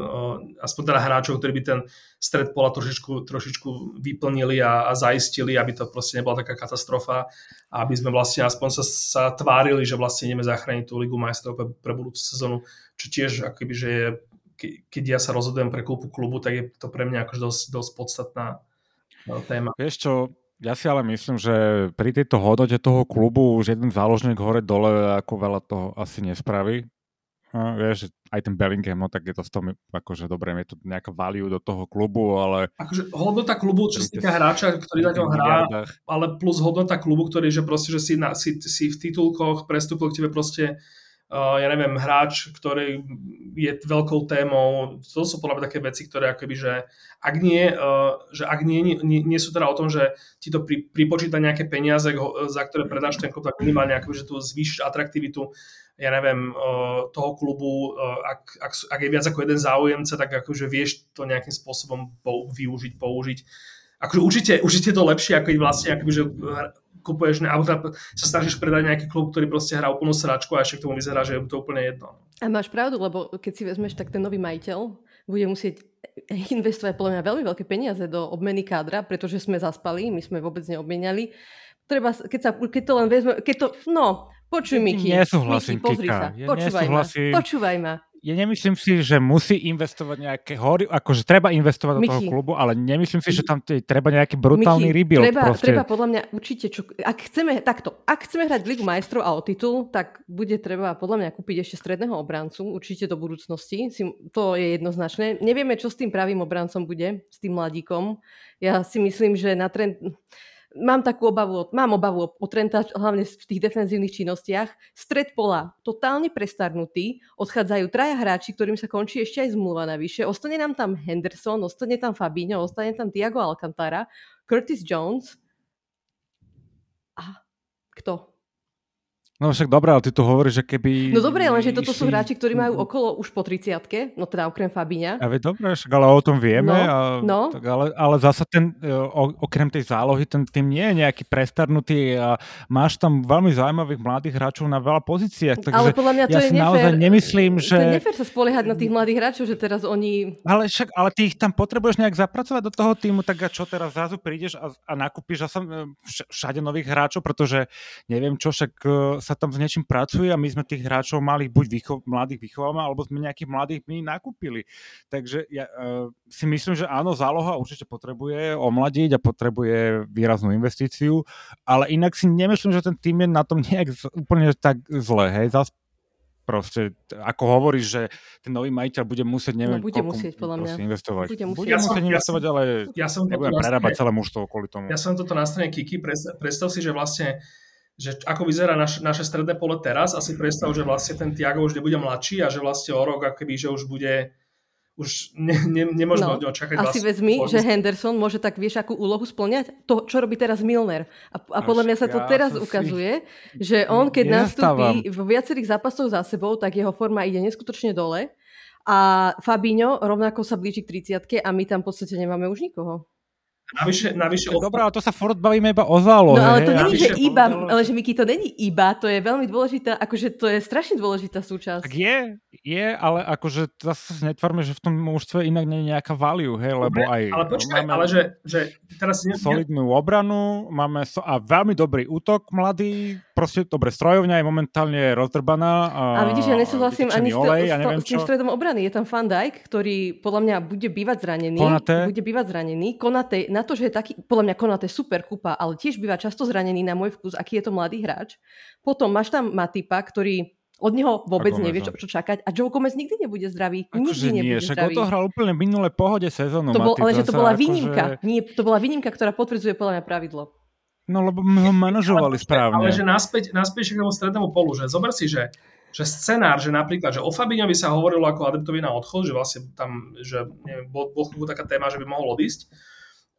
aspoň teda hráčov, ktorí by ten stred pola trošičku, trošičku vyplnili a, a zaistili, aby to proste nebola taká katastrofa a aby sme vlastne aspoň sa, sa tvárili, že vlastne ideme zachrániť tú Ligu majstrov pre, pre budúcu sezónu, čo tiež akoby, že je, keď ja sa rozhodujem pre kúpu klubu, tak je to pre mňa akože dosť, dosť podstatná no, téma. Vieš čo, ja si ale myslím, že pri tejto hodnote toho klubu už jeden záložník hore-dole ako veľa toho asi nespraví. No, vieš, aj ten Bellingham, no tak je to s tom, akože dobre, je to nejaká value do toho klubu, ale... Akože hodnota klubu, čo sa týka hráča, ktorý na ňom hrá, ale plus hodnota klubu, ktorý, že proste, že si, na, si, si v titulkoch prestúpil k tebe proste ja neviem, hráč, ktorý je veľkou témou. To sú podľa mňa také veci, ktoré akoby, že ak nie, uh, že ak nie, nie, nie, sú teda o tom, že ti to pri, pripočíta nejaké peniaze, za ktoré predáš ten klub, tak minimálne akoby, že tu zvýšiš atraktivitu ja neviem, uh, toho klubu, ak, ak, ak je viac ako jeden záujemca, tak akože vieš to nejakým spôsobom využiť, použiť. Akože určite, určite to lepšie, ako vlastne akoby, kupuješ, alebo teda sa snažíš predať nejaký klub, ktorý proste hrá úplnú sračku a ešte k tomu vyzerá, že je to úplne jedno. A máš pravdu, lebo keď si vezmeš, tak ten nový majiteľ bude musieť investovať podľa mňa veľmi veľké peniaze do obmeny kádra, pretože sme zaspali, my sme vôbec neobmieniali. Treba, keď, sa, keď to len vezme, keď to, no, počuj Miki, Nesúhlasím, Miki, pozri Kika. sa, Ja počúvaj ma, nesúhlasím. počúvaj ma ja nemyslím si, že musí investovať nejaké hory, akože treba investovať do toho Michi. klubu, ale nemyslím si, že tam treba nejaký brutálny Michi, rebuild. treba, proste. treba podľa mňa určite, čo, ak chceme, takto, ak chceme hrať Ligu majstrov a o titul, tak bude treba podľa mňa kúpiť ešte stredného obrancu, určite do budúcnosti, si, to je jednoznačné. Nevieme, čo s tým pravým obrancom bude, s tým mladíkom. Ja si myslím, že na trend mám takú obavu, mám obavu o Trenta, hlavne v tých defenzívnych činnostiach. Stred pola, totálne prestarnutý, odchádzajú traja hráči, ktorým sa končí ešte aj zmluva navyše. Ostane nám tam Henderson, ostane tam Fabinho, ostane tam Thiago Alcantara, Curtis Jones a kto? No však dobré, ale ty tu hovoríš, že keby... No dobre, lenže toto sú hráči, ktorí majú okolo už po 30 no teda okrem Fabíňa. A veď dobre, však ale o tom vieme, No, a, no. Tak ale, ale zasa ten, e, o, okrem tej zálohy, ten tým nie je nejaký prestarnutý a máš tam veľmi zaujímavých mladých hráčov na veľa pozíciách, takže Ale podľa mňa to ja je nefér. naozaj nemyslím, že... To je nefér sa spoliehať na tých mladých hráčov, že teraz oni... Ale však, ale ty ich tam potrebuješ nejak zapracovať do toho týmu, tak a čo teraz zrazu prídeš a, a nakúpiš zase e, vš- všade nových hráčov, pretože neviem čo, však e, sa tam s niečím pracuje a my sme tých hráčov mali buď vycho- mladých vychovávame, alebo sme nejakých mladých my nakúpili. Takže ja uh, si myslím, že áno, záloha určite potrebuje omladiť a potrebuje výraznú investíciu, ale inak si nemyslím, že ten tým je na tom nejak z- úplne tak zle, hej, zas proste, ako hovoríš, že ten nový majiteľ bude musieť, neviem, No, bude koľko musieť, podľa mňa. investovať. Bude musieť. bude Ja som- musieť ja investovať, ale Ja som nebudem prerábať celé mužstvo kvôli tomu. Ja som toto na strane Kiki, predstav si, že vlastne že ako vyzerá naš, naše stredné pole teraz, asi predstav, že vlastne ten Tiago už nebude mladší a že vlastne o rok akoby, že už bude už ne, ne, nemôžeme No, od neho čakať A si vlastne vezmi, že Henderson môže tak, vieš, akú úlohu splňať? To, čo robí teraz Milner. A, a podľa mňa sa to ja teraz si- ukazuje, že on, keď Nezastávam. nastúpi vo viacerých zápasoch za sebou, tak jeho forma ide neskutočne dole. A Fabinho rovnako sa blíži k 30 a my tam v podstate nemáme už nikoho. Navyše, navyše Tak Dobré, ale to sa furt bavíme iba o zálohe. No ale to a- že iba, ale že Miki, to není iba, to je veľmi dôležitá, akože to je strašne dôležitá súčasť. Tak je, je, ale akože zase sa že v tom mužstve inak nie je nejaká value, hej, lebo Dobre, aj ale počkaj, máme ale že, že teraz solidnú obranu, máme so, a veľmi dobrý útok mladý, proste dobre strojovňa je momentálne rozdrbaná. A, A vidíš, ja nesúhlasím ani s, to, ja neviem tým stredom obrany. Je tam Van Dijk, ktorý podľa mňa bude bývať zranený. Konaté. Bude bývať zranený. Konate, na to, že je taký, podľa mňa Konate super kupa, ale tiež býva často zranený na môj vkus, aký je to mladý hráč. Potom máš tam Matipa, ktorý od neho vôbec nevie, čo, čo čakať. A Joe Gomez nikdy nebude zdravý. Akože nikdy nie, nebude však zdravý. odohral úplne minulé pohode sezónu. To bol, Matip, ale že to bola akože- výnimka. Nie, to bola výnimka, ktorá potvrdzuje podľa mňa pravidlo. No lebo my ho manažovali správne. ale že naspäť, naspäť k tomu strednému polu, že zober si, že, že scenár, že napríklad, že o Fabíňovi sa hovorilo ako adeptovi na odchod, že vlastne tam, že neviem, bol, bol taká téma, že by mohol odísť.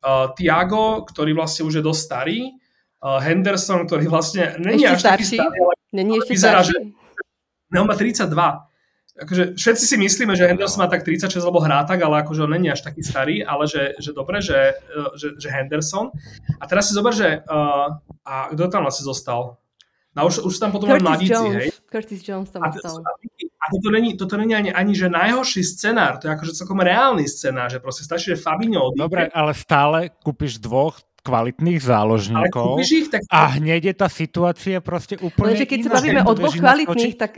Uh, Tiago, ktorý vlastne už je dosť starý, uh, Henderson, ktorý vlastne není Ešte až taký starší? starý, ale Není ešte vyzerá, starší? ne, on má 32. Akože všetci si myslíme, že Henderson má tak 36, lebo hrá tak, ale akože on není až taký starý, ale že, že dobre, že, uh, že, že Henderson. A teraz si zober, že uh, a kto tam vlastne zostal? No už, už tam potom len Curtis mladíci, Jones. hej? Curtis Jones tam A, ostal. a, a toto není, toto není ani, ani že najhorší scenár, to je akože celkom reálny scenár, že proste stačí, že Fabinho odíde. Dobre, ale stále kúpiš dvoch kvalitných záložníkov ich, tak... a hneď je tá situácia proste úplne Lenže keď sa bavíme o dvoch kvalitných, tak...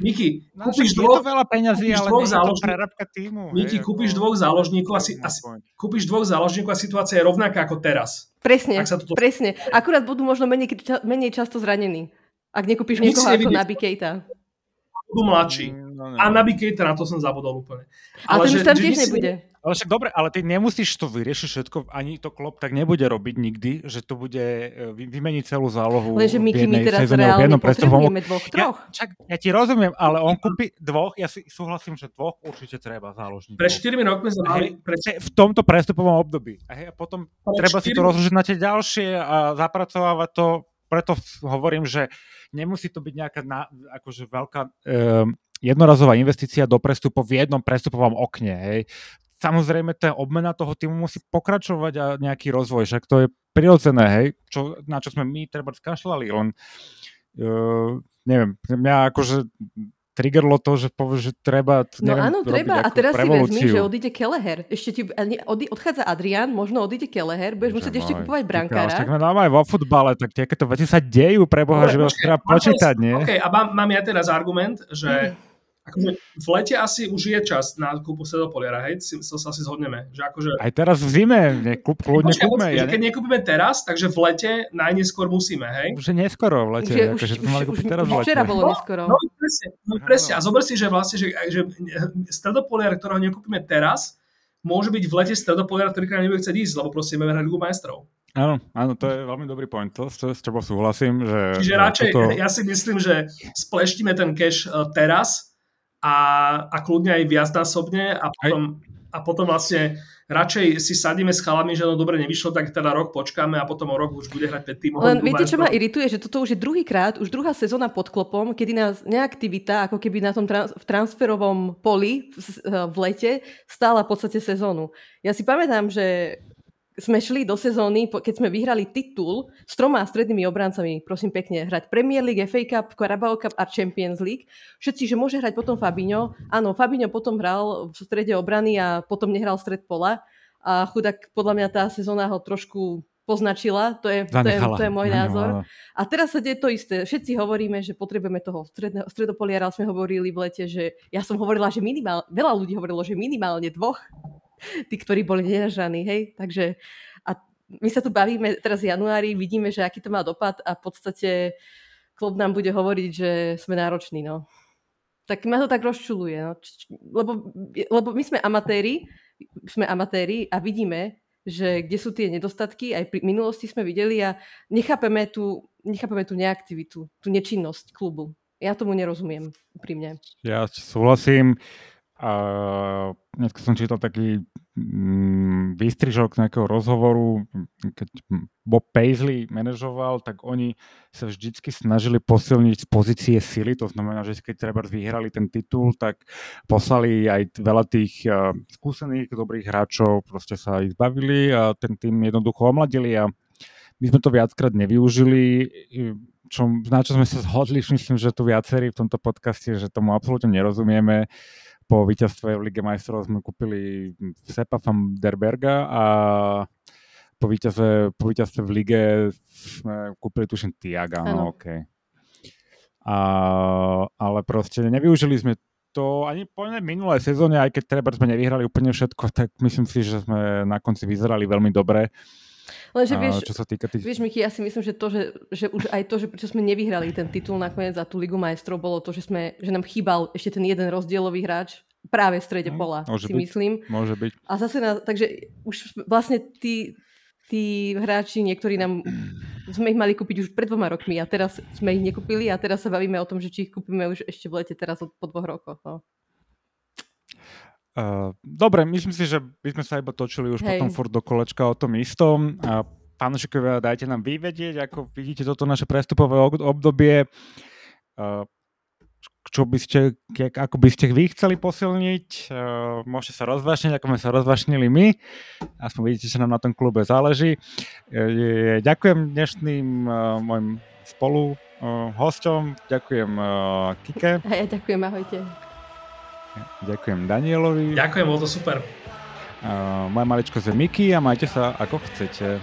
Miki, no, kúpiš dvoch, to veľa peňazí, ale dvoch záložníkov, týmu. Miki, hej, kúpiš dvoch záložníkov, asi, asi, kúpiš dvoch záložníkov a situácia je rovnaká ako teraz. Presne, toto... presne. Akurát budú možno menej, menej často zranení. Ak nekúpiš niekoho ako Naby Keita. Budú mladší. No, no. A Naby Keita, na to som zabudol úplne. Ale, ale ten už tam tiež nebude. Ale však dobre, ale ty nemusíš to vyriešiť všetko, ani to klop tak nebude robiť nikdy, že to bude e, vymeniť celú zálohu Lenže my, my teraz reálne potrebujeme dvoch, troch. Ja, čak, ja ti rozumiem, ale on kúpi dvoch, ja si súhlasím, že dvoch určite treba záložníkov. Pre 4 rokmi sme mali... Pre... V tomto prestupovom období. A, hej, a potom pre treba 4... si to rozložiť na tie ďalšie a zapracovávať to, preto hovorím, že nemusí to byť nejaká na, akože veľká um, jednorazová investícia do prestupov v jednom prestupovom okne. Hej samozrejme tá obmena toho týmu musí pokračovať a nejaký rozvoj, však to je prirodzené, hej, čo, na čo sme my treba skašľali, len uh, neviem, mňa akože triggerlo to, že povie, že treba No neviem, áno, treba. A teraz revolúciu. si vezmi, že odíde Keleher. Ešte ti odí, odchádza Adrian, možno odíde Keleher, budeš musieť ešte kupovať brankára. Tak nám aj vo futbale, tak takéto veci sa dejú, preboha, že okay, treba počítať, nie? OK, a mám, mám ja teraz argument, že mm Akože v lete asi už je čas na kúpu Sedopoliara, hej? To sa asi zhodneme. Že akože... Aj teraz v zime, nekúp, kľudne Počkej, kúpme. Ja ne... Keď nekúpime teraz, takže v lete najneskôr musíme, hej? Už je neskoro v lete. Už, akože už, mali kúpiť teraz v lete. Včera bolo neskoro. No, no presne, no, presne. A zober si, že vlastne, že, že Stredopoliar, ktorého nekúpime teraz, môže byť v lete Stredopoliar, ktorý k nám nebude chcieť ísť, lebo proste máme hrať Ligu majstrov. Áno, áno, to je veľmi dobrý point. To, s tebou súhlasím. Že, Čiže radšej, toto... ja si myslím, že spleštíme ten cash e, teraz, a, a kľudne aj viacnásobne a potom, a potom vlastne radšej si sadíme s chalami, že no dobre nevyšlo, tak teda rok počkáme a potom o rok už bude hrať 5 tímov. Len viete, čo ma irituje, že toto už je druhýkrát, už druhá sezóna pod klopom, kedy nás neaktivita, ako keby na tom trans- v transferovom poli v, v lete stála v podstate sezónu. Ja si pamätám, že sme šli do sezóny, keď sme vyhrali titul s troma strednými obrancami, prosím pekne, hrať Premier League, FA Cup, Carabao Cup a Champions League. Všetci, že môže hrať potom Fabinho. Áno, Fabinho potom hral v strede obrany a potom nehral stred pola. A chudák, podľa mňa tá sezóna ho trošku poznačila, to je, to je, to je môj názor. A teraz sa deje to isté. Všetci hovoríme, že potrebujeme toho stredného, stredopoliara, sme hovorili v lete, že ja som hovorila, že minimálne, veľa ľudí hovorilo, že minimálne dvoch tí, ktorí boli nenažraní, hej. Takže a my sa tu bavíme teraz v januári, vidíme, že aký to má dopad a v podstate klub nám bude hovoriť, že sme nároční, no. Tak ma to tak rozčuluje, no. Lebo, lebo my sme amatéri, sme amatéri a vidíme, že kde sú tie nedostatky, aj pri minulosti sme videli a nechápeme tú, nechápeme tú neaktivitu, tú nečinnosť klubu. Ja tomu nerozumiem, úprimne. Ja súhlasím. A dneska som čítal taký mm, výstrižok nejakého rozhovoru, keď Bob Paisley manažoval, tak oni sa vždycky snažili posilniť z pozície sily, to znamená, že keď treba vyhrali ten titul, tak poslali aj veľa tých uh, skúsených, dobrých hráčov, proste sa ich zbavili a ten tým jednoducho omladili a my sme to viackrát nevyužili, čo, na čo sme sa zhodli, myslím, že tu viacerí v tomto podcaste, že tomu absolútne nerozumieme po víťazstve v Lige majstrov sme kúpili Sepa van der Berga a po víťazstve, po víťazstve v Lige sme kúpili tuším Tiaga, no OK. A, ale proste nevyužili sme to ani po minulé sezóne, aj keď treba sme nevyhrali úplne všetko, tak myslím si, že sme na konci vyzerali veľmi dobre. Lenže vieš, čo sa týka tých... vieš Miky, ja si myslím, že to, že, že už aj to, že prečo sme nevyhrali ten titul nakoniec za tú Ligu majstrov, bolo to, že, sme, že nám chýbal ešte ten jeden rozdielový hráč práve v strede mm, pola, môže si byť, myslím. Môže byť. A zase, na, takže už vlastne tí, tí hráči, niektorí nám, sme ich mali kúpiť už pred dvoma rokmi a teraz sme ich nekúpili a teraz sa bavíme o tom, že či ich kúpime už ešte v lete teraz po dvoch rokoch. No. Uh, dobre, myslím si, že by sme sa iba točili už Hej. potom furt do kolečka o tom istom. A pánošikovia, dajte nám vyvedieť, ako vidíte toto naše prestupové obdobie. Uh, čo by ste, ako by ste vy chceli posilniť. Uh, môžete sa rozvášniť, ako sme sa rozvášnili my. Aspoň vidíte, že nám na tom klube záleží. Uh, ďakujem dnešným uh, mojim spolu hosťom, ďakujem Kike. A ja ďakujem, ahojte. Ďakujem Danielovi. Ďakujem, bolo to super. Uh, moja maličko je Miki a majte sa ako chcete.